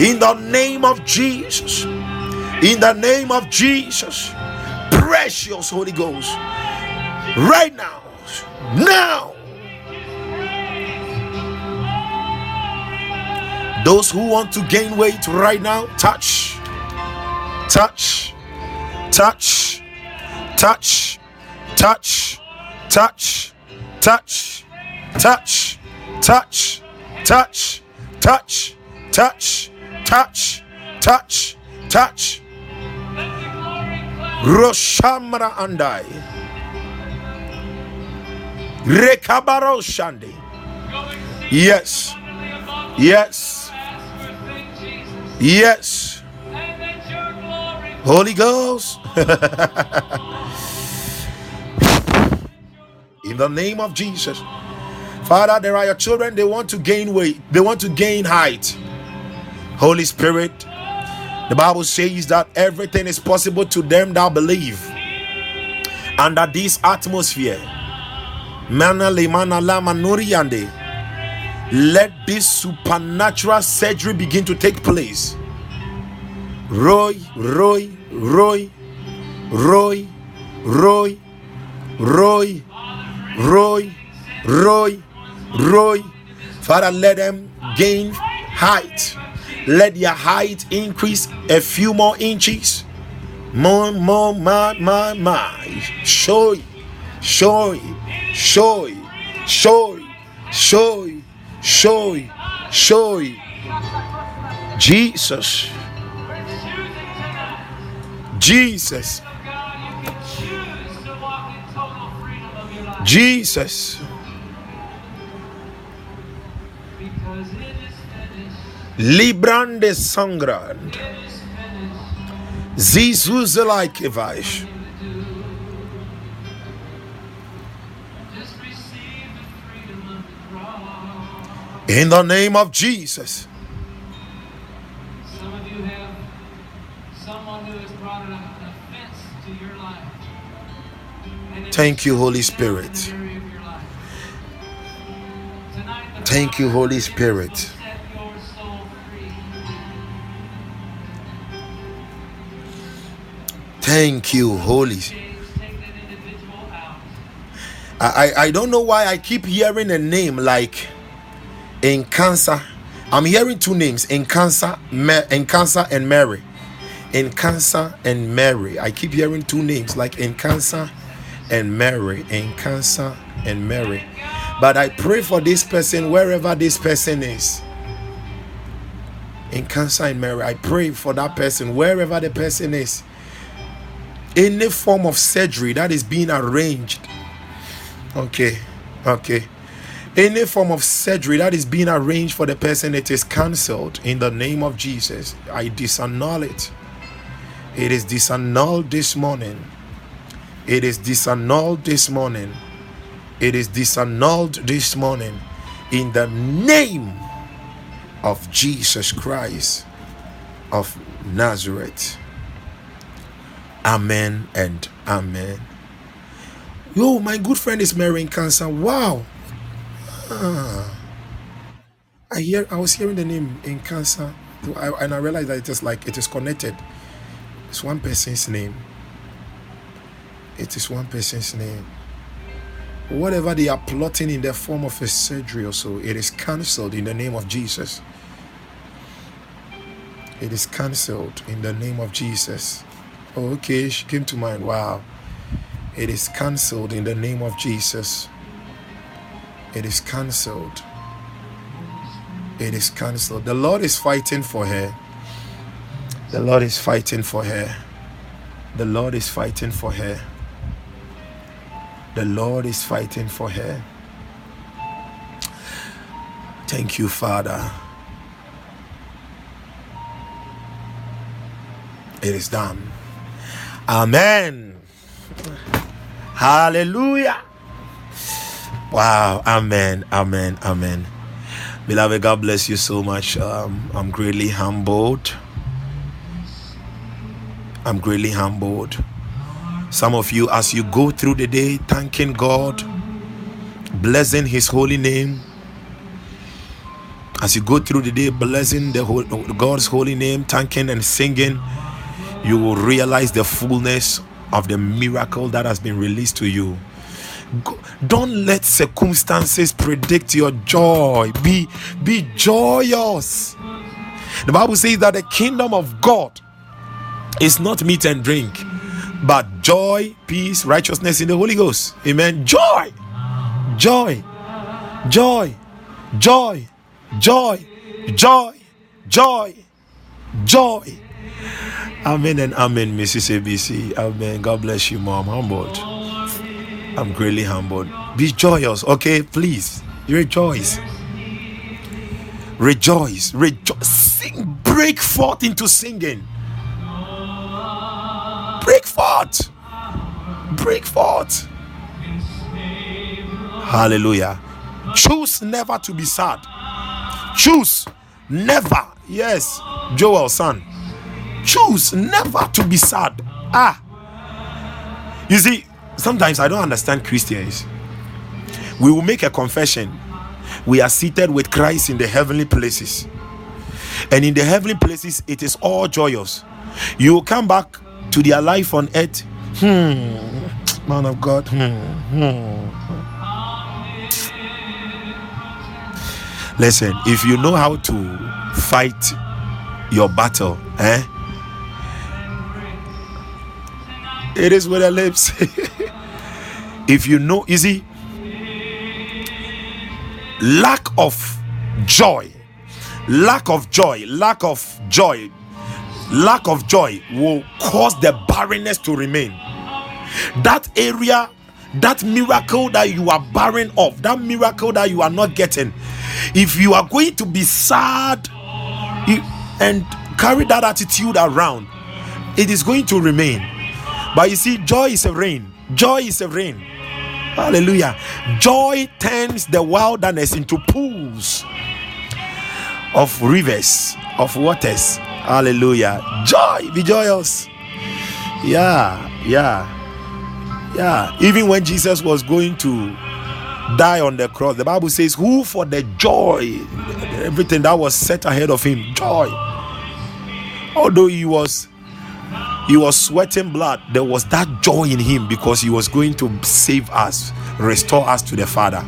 In the name of Jesus. In the name of Jesus. Precious Holy Ghost. Right now. Now. Those who want to gain weight right now, touch. Touch. Touch. Touch. Touch. Touch. Touch touch, touch, touch, touch, touch, touch, touch, touch. Roshamra andai. Rekabaro shandi. Yes. Yes. Yes. Holy Ghost. *laughs* In the name of Jesus. Father, there are your children, they want to gain weight, they want to gain height. Holy Spirit, the Bible says that everything is possible to them that believe. Under this atmosphere, let this supernatural surgery begin to take place. Roy, Roy, Roy, Roy, Roy, Roy, Roy, Roy. Roy, Father, let them gain height. Let their height increase a few more inches. More, more, my, my, my. Show, show, show, show, show, show, show. Jesus. Jesus. Jesus. Librande sangrand. like vais. In the name of Jesus. Some of you have someone who has brought an offense to your life. Thank you, Holy Spirit. Thank you, Holy Spirit. Thank you, Holy. I, I don't know why I keep hearing a name like in cancer. I'm hearing two names in cancer, in cancer and Mary. In cancer and Mary. I keep hearing two names like in cancer and Mary. In cancer and Mary. But I pray for this person wherever this person is. In cancer and Mary. I pray for that person wherever the person is any form of surgery that is being arranged. Okay okay. Any form of surgery that is being arranged for the person it is cancelled in the name of jesus. I disannul it. It is disannulled this morning. It is disannulled this morning. It is disannulled this morning in the name of jesus christ of nazareth Amen and amen. Yo, my good friend is marrying cancer. Wow. Ah. I hear I was hearing the name in cancer and I realized that it is like it is connected. It's one person's name. It is one person's name. Whatever they are plotting in the form of a surgery or so, it is cancelled in the name of Jesus. It is cancelled in the name of Jesus. Oh, okay, she came to mind. Wow. It is cancelled in the name of Jesus. It is cancelled. It is cancelled. The Lord is fighting for her. The Lord is fighting for her. The Lord is fighting for her. The Lord is fighting for her. Thank you, Father. It is done. Amen. Hallelujah. Wow. Amen. Amen. Amen. Beloved, God bless you so much. Um, I'm greatly humbled. I'm greatly humbled. Some of you, as you go through the day, thanking God, blessing His holy name, as you go through the day, blessing the God's holy name, thanking and singing you will realize the fullness of the miracle that has been released to you. Don't let circumstances predict your joy. Be be joyous. The Bible says that the kingdom of God is not meat and drink, but joy, peace, righteousness in the Holy Ghost. Amen. Joy, joy, joy, joy, joy, joy, joy, joy. Amen and amen, Mrs. ABC. Amen. God bless you, Mom. Humbled. I'm greatly humbled. Be joyous, okay? Please. Rejoice. Rejoice. Rejoice. Sing. Break forth into singing. Break forth. Break forth. Hallelujah. Choose never to be sad. Choose never. Yes. Joel, son choose never to be sad. Ah, you see, sometimes I don't understand Christians. We will make a confession. We are seated with Christ in the heavenly places, and in the heavenly places, it is all joyous. You will come back to their life on earth. Hmm, man of God. Hmm, hmm. Listen, if you know how to fight your battle. Eh? It is with the lips. *laughs* if you know, you see, lack of joy, lack of joy, lack of joy, lack of joy will cause the barrenness to remain. That area, that miracle that you are barren of, that miracle that you are not getting, if you are going to be sad and carry that attitude around, it is going to remain. But you see, joy is a rain. Joy is a rain. Hallelujah. Joy turns the wilderness into pools of rivers, of waters. Hallelujah. Joy, be joyous. Yeah, yeah. Yeah. Even when Jesus was going to die on the cross, the Bible says, Who for the joy, everything that was set ahead of him, joy. Although he was he was sweating blood. There was that joy in him because he was going to save us restore us to the father.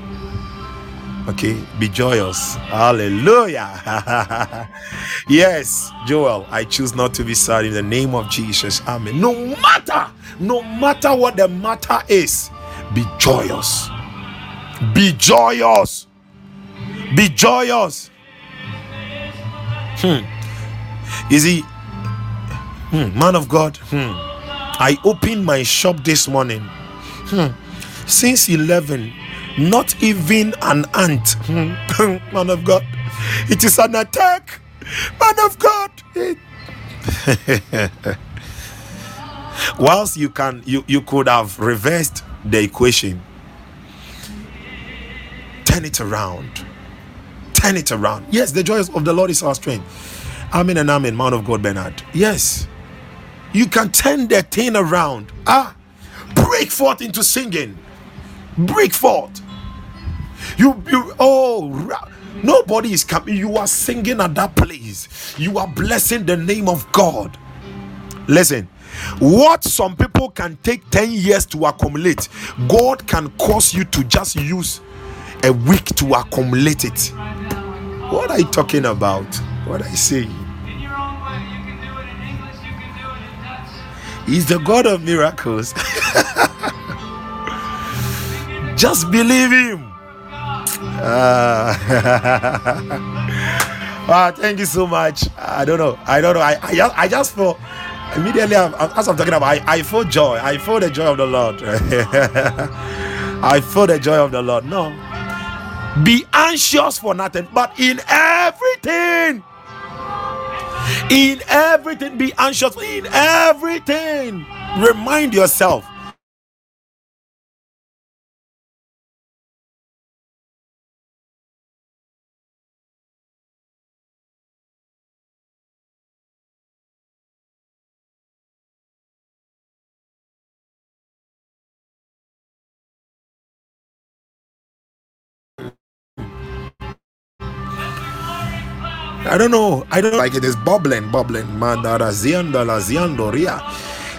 Okay be joyous. Hallelujah. *laughs* Yes joel i choose not to be sad in the name of jesus. Amen. No matter no matter what the matter is be joyous. Be joyous. Be joyous. Hmm. You see Hmm, man of God, hmm, I opened my shop this morning. Hmm, since 11, not even an ant. Hmm, *laughs* man of God, it is an attack. Man of God. *laughs* Whilst you can, you, you could have reversed the equation. Turn it around. Turn it around. Yes, the joy of the Lord is our strength. Amen and amen, man of God, Bernard. Yes you can turn the thing around. Ah, break forth into singing. Break forth. You, you, oh, nobody is coming. You are singing at that place. You are blessing the name of God. Listen, what some people can take 10 years to accumulate, God can cause you to just use a week to accumulate it. What are you talking about? What are you He's the God of miracles. *laughs* Just believe him. Uh, *laughs* ah, thank you so much. I don't know. I don't know. I, I, just, I just feel immediately as I'm talking about, I, I feel joy. I feel the joy of the Lord. *laughs* I feel the joy of the Lord. No. Be anxious for nothing, but in everything in everything, be anxious. In everything, remind yourself I don't know. I don't like it is bubbling, bubbling. Mandara zianda la ziandoria.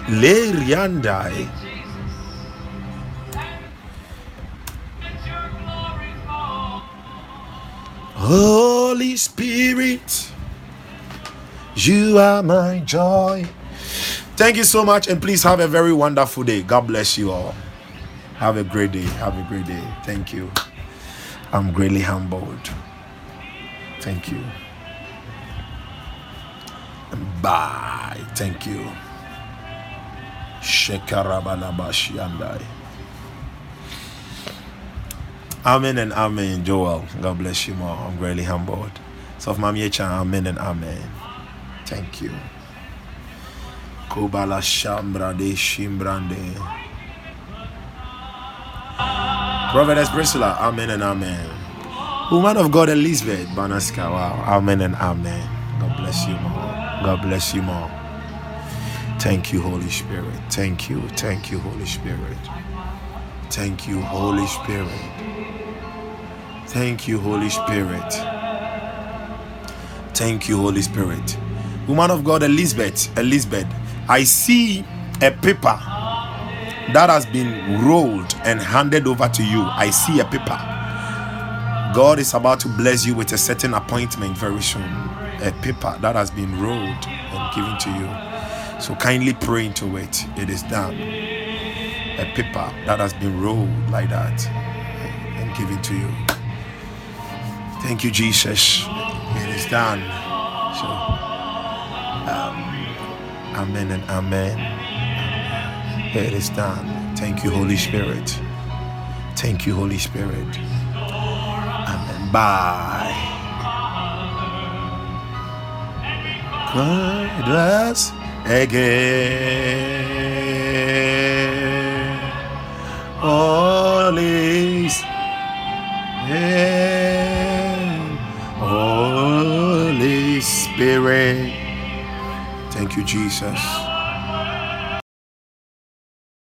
Le riandai. Holy Spirit, you are my joy. Thank you so much, and please have a very wonderful day. God bless you all. Have a great day. Have a great day. Thank you. I'm greatly humbled. Thank you. Bye. Thank you. Amen and amen, Joel. God bless you more. I'm greatly humbled. So, Mamiecha, amen and amen. Thank you. Kubala Shambrade Shimbrande. Prophetess Priscilla, amen and amen. Woman of God Elizabeth Banaska, wow, amen and amen. God bless you more. God bless you more. Thank you, Holy Spirit. Thank you. Thank you, Holy Spirit. Thank you, Holy Spirit. Thank you, Holy Spirit. Thank you, Holy Spirit. Woman of God, Elizabeth, Elizabeth, I see a paper that has been rolled and handed over to you. I see a paper. God is about to bless you with a certain appointment very soon. A paper that has been rolled and given to you. So kindly pray into it. It is done. A paper that has been rolled like that and given to you. Thank you, Jesus. It is done. So, um, amen and amen. It is done. Thank you, Holy Spirit. Thank you, Holy Spirit. Amen. Bye. Christ again. All is Holy Spirit. Thank you, Jesus.